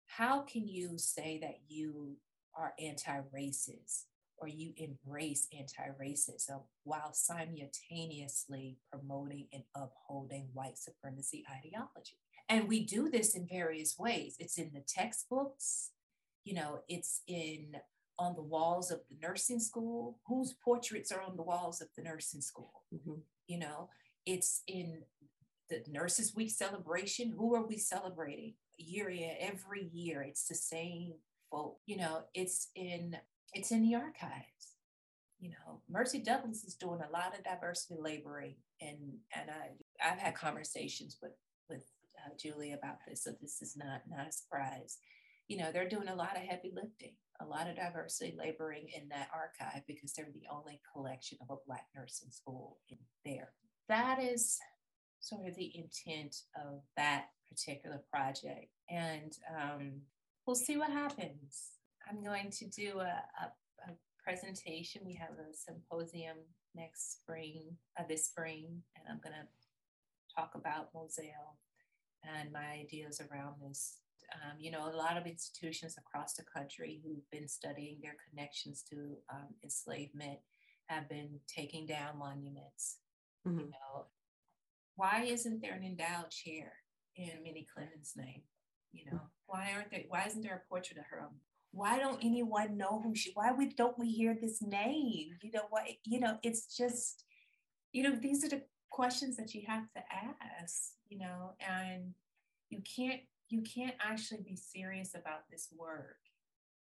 how can you say that you are anti-racist or you embrace anti racism while simultaneously promoting and upholding white supremacy ideology. And we do this in various ways. It's in the textbooks, you know, it's in on the walls of the nursing school. Whose portraits are on the walls of the nursing school? Mm-hmm. You know, it's in the Nurses Week celebration. Who are we celebrating? Year in, every year, it's the same folk. You know, it's in it's in the archives. You know, Mercy Douglass is doing a lot of diversity laboring, and and I I've had conversations with with uh, Julie about this, so this is not not a surprise. You know, they're doing a lot of heavy lifting, a lot of diversity laboring in that archive because they're the only collection of a Black nursing school in there. That is sort of the intent of that particular project, and um, we'll see what happens. I'm going to do a, a, a presentation. We have a symposium next spring, uh, this spring, and I'm going to talk about Mossell and my ideas around this. Um, you know, a lot of institutions across the country who've been studying their connections to um, enslavement have been taking down monuments. Mm-hmm. You know, why isn't there an endowed chair in Minnie Clemens' name? You know, why aren't there? Why isn't there a portrait of her why don't anyone know who she why we don't we hear this name? You know what you know it's just you know these are the questions that you have to ask you know and you can't you can't actually be serious about this work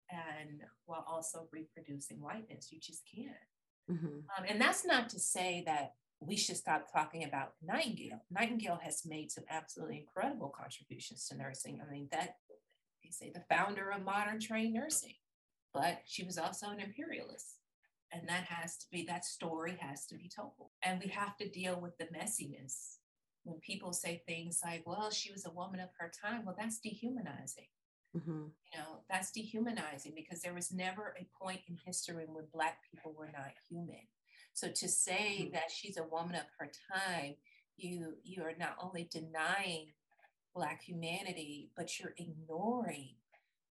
and while also reproducing whiteness. You just can't. Mm-hmm. um, and that's not to say that we should stop talking about nightingale. Nightingale has made some absolutely incredible contributions to nursing. I mean that they say the founder of modern trained nursing, but she was also an imperialist. And that has to be, that story has to be told. And we have to deal with the messiness. When people say things like, well, she was a woman of her time, well, that's dehumanizing. Mm-hmm. You know, that's dehumanizing because there was never a point in history when Black people were not human. So to say mm-hmm. that she's a woman of her time, you you are not only denying Black humanity, but you're ignoring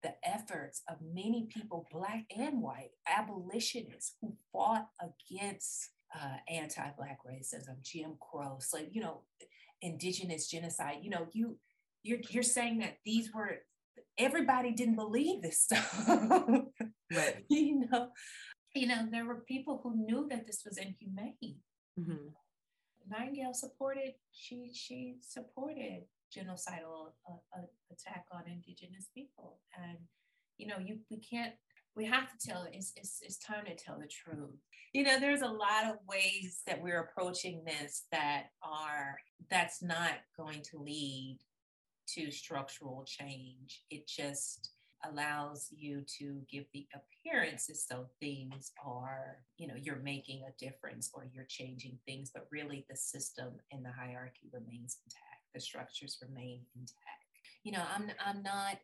the efforts of many people, Black and white, abolitionists who fought against uh, anti-Black racism, Jim Crow, slave, you know, indigenous genocide. You know, you you're you're saying that these were everybody didn't believe this stuff. right. You know, you know, there were people who knew that this was inhumane. Mm-hmm. Nightingale supported, she she supported genocidal uh, uh, attack on indigenous people. And you know you we can't we have to tell it's, it's, it's time to tell the truth. You know there's a lot of ways that we're approaching this that are that's not going to lead to structural change. It just allows you to give the appearance as though things are, you know, you're making a difference or you're changing things, but really the system and the hierarchy remains intact the structures remain intact. You know, I'm I'm not,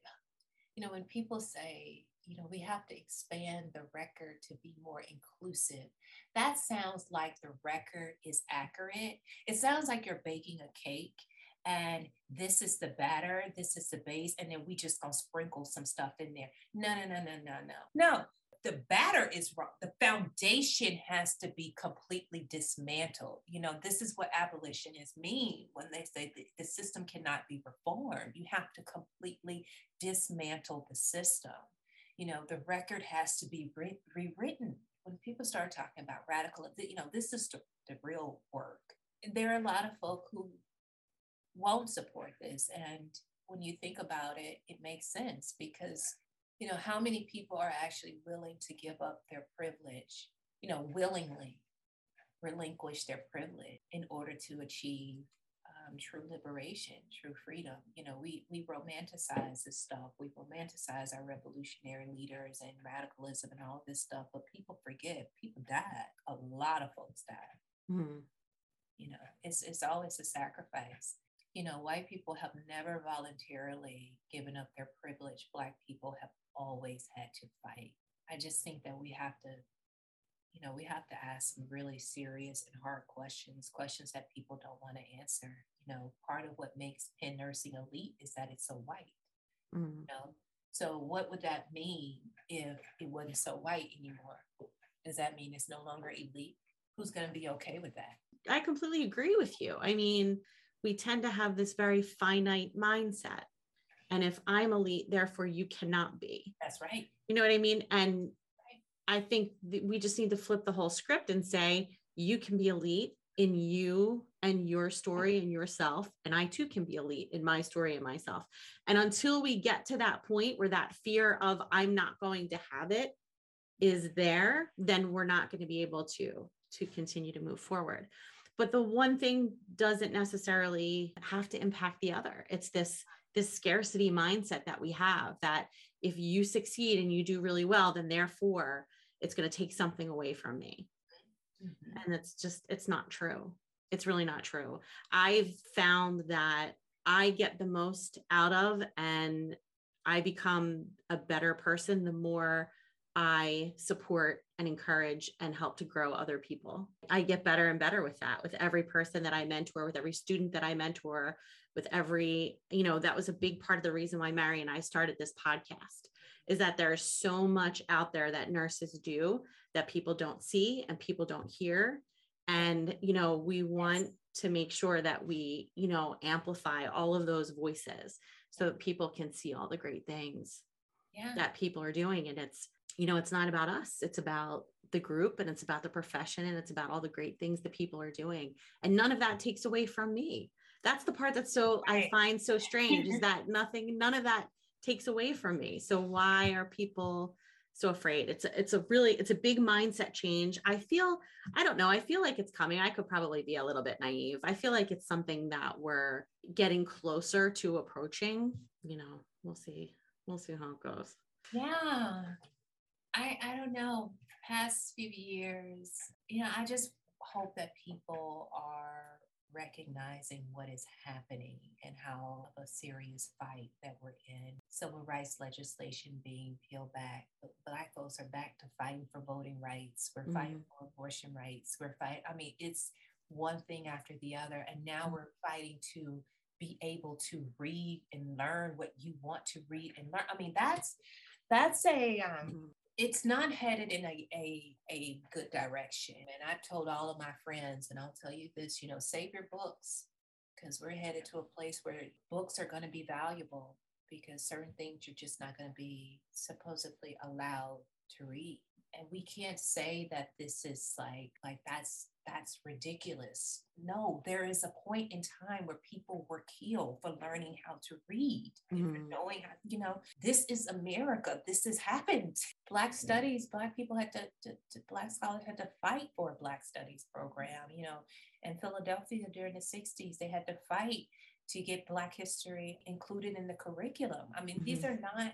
you know, when people say, you know, we have to expand the record to be more inclusive, that sounds like the record is accurate. It sounds like you're baking a cake and this is the batter, this is the base, and then we just gonna sprinkle some stuff in there. No, no, no, no, no, no. No, the batter is wrong. The foundation has to be completely dismantled. You know, this is what abolitionists mean when they say the, system cannot be reformed. You have to completely dismantle the system. You know, the record has to be re- rewritten. When people start talking about radical, you know, this is the, the real work. There are a lot of folk who won't support this. And when you think about it, it makes sense because you know, how many people are actually willing to give up their privilege, you know, willingly relinquish their privilege in order to achieve um, true liberation, true freedom. You know, we we romanticize this stuff. We romanticize our revolutionary leaders and radicalism and all this stuff, but people forget people died. A lot of folks died. Mm-hmm. You know, it's it's always a sacrifice you know, white people have never voluntarily given up their privilege. Black people have always had to fight. I just think that we have to, you know, we have to ask some really serious and hard questions, questions that people don't want to answer. You know, part of what makes Penn nursing elite is that it's so white. Mm-hmm. You know, so what would that mean if it wasn't so white anymore? Does that mean it's no longer elite? Who's going to be okay with that? I completely agree with you. I mean, we tend to have this very finite mindset. And if I'm elite, therefore you cannot be. That's right. You know what I mean? And I think we just need to flip the whole script and say, you can be elite in you and your story and yourself. And I too can be elite in my story and myself. And until we get to that point where that fear of I'm not going to have it is there, then we're not going to be able to to continue to move forward but the one thing doesn't necessarily have to impact the other it's this this scarcity mindset that we have that if you succeed and you do really well then therefore it's going to take something away from me. Mm-hmm. and it's just it's not true. It's really not true. I've found that i get the most out of and i become a better person the more I support and encourage and help to grow other people. I get better and better with that, with every person that I mentor, with every student that I mentor, with every, you know, that was a big part of the reason why Mary and I started this podcast is that there's so much out there that nurses do that people don't see and people don't hear. And, you know, we want to make sure that we, you know, amplify all of those voices so that people can see all the great things yeah. that people are doing. And it's, you know, it's not about us, it's about the group and it's about the profession and it's about all the great things that people are doing. And none of that takes away from me. That's the part that's so right. I find so strange is that nothing, none of that takes away from me. So why are people so afraid? It's a, it's a really, it's a big mindset change. I feel, I don't know, I feel like it's coming. I could probably be a little bit naive. I feel like it's something that we're getting closer to approaching. You know, we'll see. We'll see how it goes. Yeah. I, I don't know, past few years, you know, I just hope that people are recognizing what is happening and how a serious fight that we're in. Civil rights legislation being peeled back. Black folks are back to fighting for voting rights. We're mm-hmm. fighting for abortion rights. We're fighting, I mean, it's one thing after the other. And now mm-hmm. we're fighting to be able to read and learn what you want to read and learn. I mean, that's that's a um, mm-hmm it's not headed in a, a, a good direction. And I've told all of my friends, and I'll tell you this, you know, save your books because we're headed to a place where books are going to be valuable because certain things you're just not going to be supposedly allowed to read and we can't say that this is like like that's that's ridiculous. No there is a point in time where people were killed for learning how to read mm-hmm. knowing how you know this is america. This has happened. Black studies black people had to, to, to black scholars had to fight for a black studies program you know. In philadelphia during the 60s they had to fight to get black history included in the curriculum. I mean mm-hmm. these are not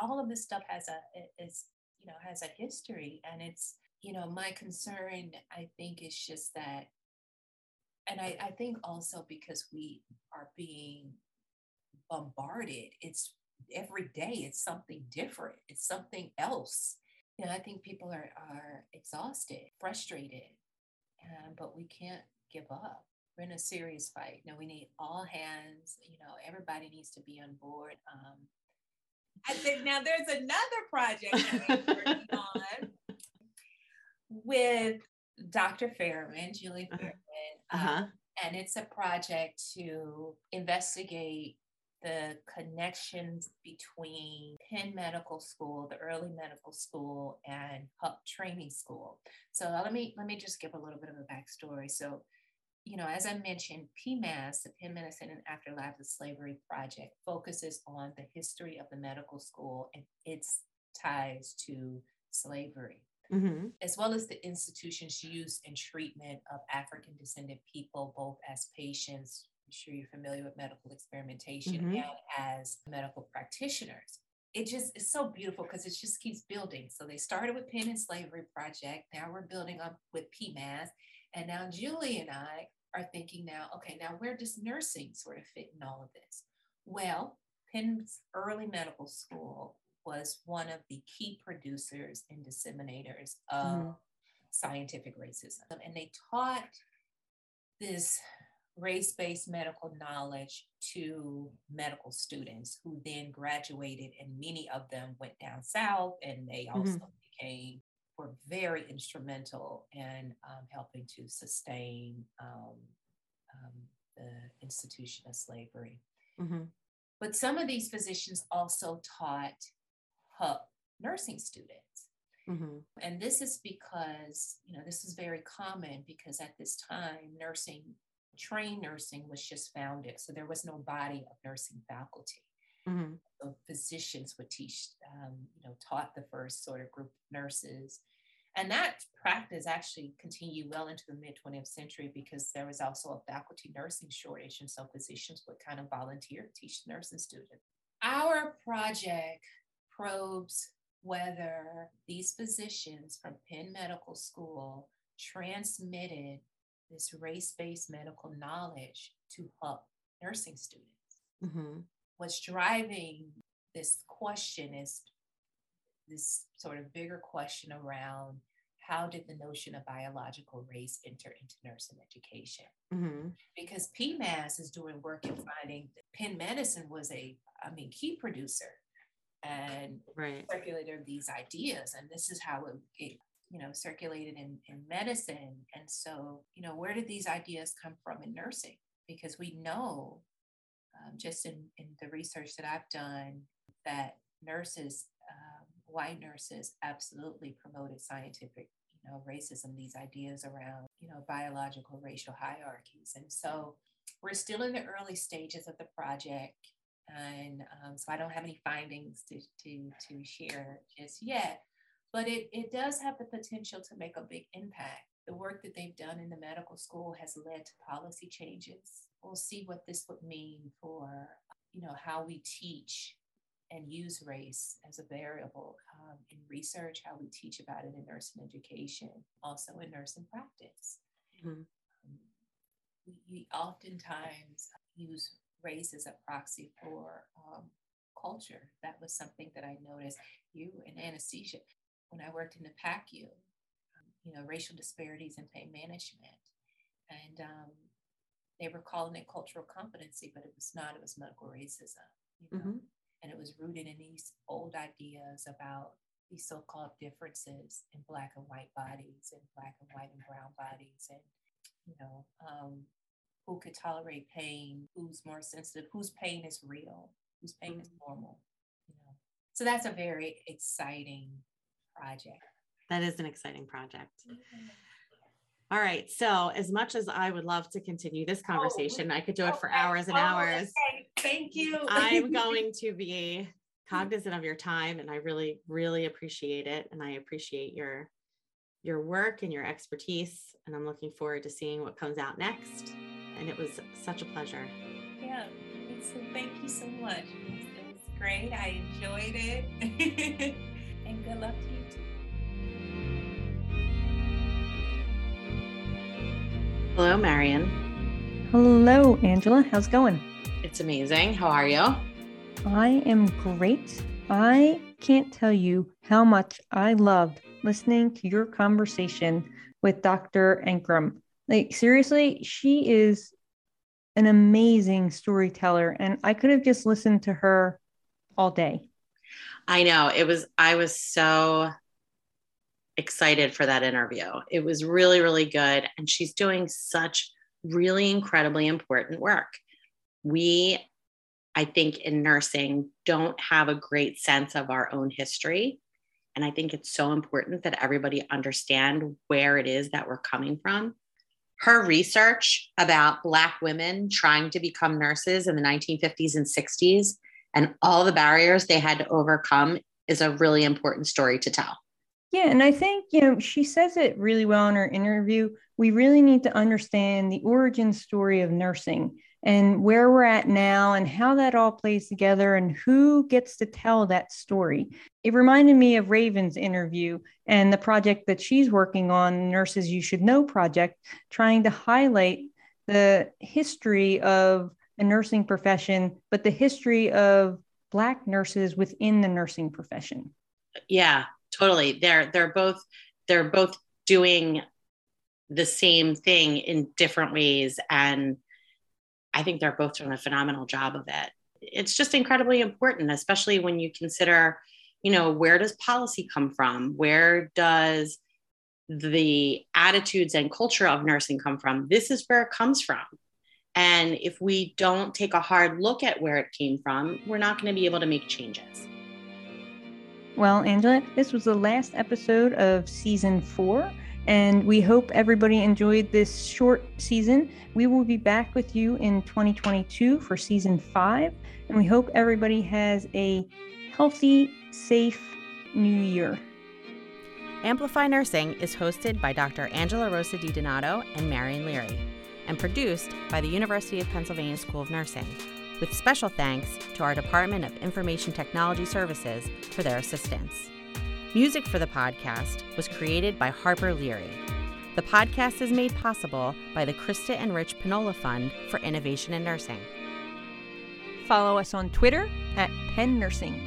all of this stuff has a is you know has a history and it's you know my concern i think is just that and I, I think also because we are being bombarded it's every day it's something different it's something else you know i think people are are exhausted frustrated um, but we can't give up we're in a serious fight. Know, we need all hands. You know, everybody needs to be on board. Um, I think now there's another project that I'm working on with Dr. Fairman, Julie uh-huh. Fairman, uh-huh. Um, and it's a project to investigate the connections between Penn Medical School, the early medical school, and HUP Training School. So let me let me just give a little bit of a backstory. So, you know, as I mentioned, PMAS, the Penn Medicine and Afterlife of Slavery Project, focuses on the history of the medical school and its ties to slavery. Mm-hmm. As well as the institution's use and treatment of African descendant people, both as patients, I'm sure you're familiar with medical experimentation mm-hmm. and as medical practitioners. It just is so beautiful because it just keeps building. So they started with Penn and Slavery Project. Now we're building up with PMAS. And now Julie and I are thinking now, okay, now where does nursing sort of fit in all of this? Well, Penn's early medical school was one of the key producers and disseminators of mm-hmm. scientific racism. And they taught this race-based medical knowledge to medical students who then graduated and many of them went down south and they also mm-hmm. became were very instrumental in um, helping to sustain um, um, the institution of slavery mm-hmm. but some of these physicians also taught Nursing students mm-hmm. and this is because you know this is very common because at this time nursing trained nursing was just founded. So there was no body of nursing faculty. Mm-hmm. So physicians would teach, um, you know, taught the first sort of group of nurses. And that practice actually continued well into the mid 20th century because there was also a faculty nursing shortage. And so physicians would kind of volunteer to teach nursing students. Our project probes whether these physicians from Penn Medical School transmitted this race-based medical knowledge to help nursing students. Mm-hmm. What's driving this question is this sort of bigger question around how did the notion of biological race enter into nursing education? Mm-hmm. Because PMAS is doing work in finding Penn Medicine was a, I mean, key producer and right. circulator of these ideas. And this is how it, it you know, circulated in, in medicine. And so, you know, where did these ideas come from in nursing? Because we know um, just in, in the research that I've done that nurses, um, white nurses, absolutely promoted scientific, you know, racism, these ideas around, you know, biological racial hierarchies. And so we're still in the early stages of the project. And um, so I don't have any findings to, to, to share just yet but it, it does have the potential to make a big impact. The work that they've done in the medical school has led to policy changes. We'll see what this would mean for, you know, how we teach and use race as a variable um, in research, how we teach about it in nursing education, also in nursing practice. Mm-hmm. Um, we, we, oftentimes use race as a proxy for um, culture. That was something that I noticed. You in anesthesia, when I worked in the PACU, um, you know, racial disparities in pain management. And um, they were calling it cultural competency, but it was not, it was medical racism, you know? Mm-hmm. And it was rooted in these old ideas about these so-called differences in black and white bodies and black and white and brown bodies and you know um, who could tolerate pain who's more sensitive whose pain is real whose pain mm-hmm. is normal you know so that's a very exciting project. That is an exciting project. All right. So, as much as I would love to continue this oh, conversation, oh, I could do it for hours and oh, hours. Okay. Thank you. I'm going to be cognizant of your time and I really, really appreciate it. And I appreciate your your work and your expertise. And I'm looking forward to seeing what comes out next. And it was such a pleasure. Yeah. So thank you so much. It was great. I enjoyed it. and good luck to you too. Hello, Marion. Hello, Angela. How's it going? It's amazing. How are you? I am great. I can't tell you how much I loved listening to your conversation with Dr. Anchrum. Like, seriously, she is an amazing storyteller. And I could have just listened to her all day. I know. It was, I was so excited for that interview. It was really, really good. And she's doing such really incredibly important work. We, I think, in nursing, don't have a great sense of our own history. And I think it's so important that everybody understand where it is that we're coming from. Her research about Black women trying to become nurses in the 1950s and 60s and all the barriers they had to overcome is a really important story to tell. Yeah, and I think, you know, she says it really well in her interview. We really need to understand the origin story of nursing and where we're at now and how that all plays together and who gets to tell that story. It reminded me of Raven's interview and the project that she's working on, Nurses You Should Know project, trying to highlight the history of a nursing profession, but the history of Black nurses within the nursing profession. Yeah, totally. They're they're both they're both doing the same thing in different ways. And i think they're both doing a phenomenal job of it. It's just incredibly important especially when you consider you know where does policy come from? Where does the attitudes and culture of nursing come from? This is where it comes from. And if we don't take a hard look at where it came from we're not going to be able to make changes well, Angela, this was the last episode of season four, and we hope everybody enjoyed this short season. We will be back with you in 2022 for season five, and we hope everybody has a healthy, safe new year. Amplify Nursing is hosted by Dr. Angela Rosa DiDonato and Marion Leary, and produced by the University of Pennsylvania School of Nursing with special thanks to our Department of Information Technology Services for their assistance. Music for the podcast was created by Harper Leary. The podcast is made possible by the Krista and Rich Panola Fund for Innovation in Nursing. Follow us on Twitter at Penn Nursing.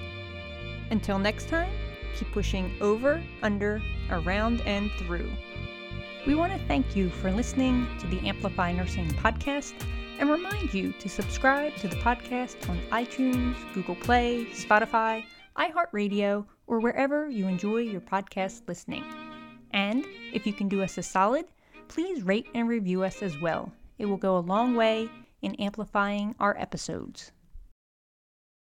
Until next time, keep pushing over, under, around, and through. We want to thank you for listening to the Amplify Nursing podcast and remind you to subscribe to the podcast on iTunes, Google Play, Spotify, iHeartRadio, or wherever you enjoy your podcast listening. And if you can do us a solid, please rate and review us as well. It will go a long way in amplifying our episodes.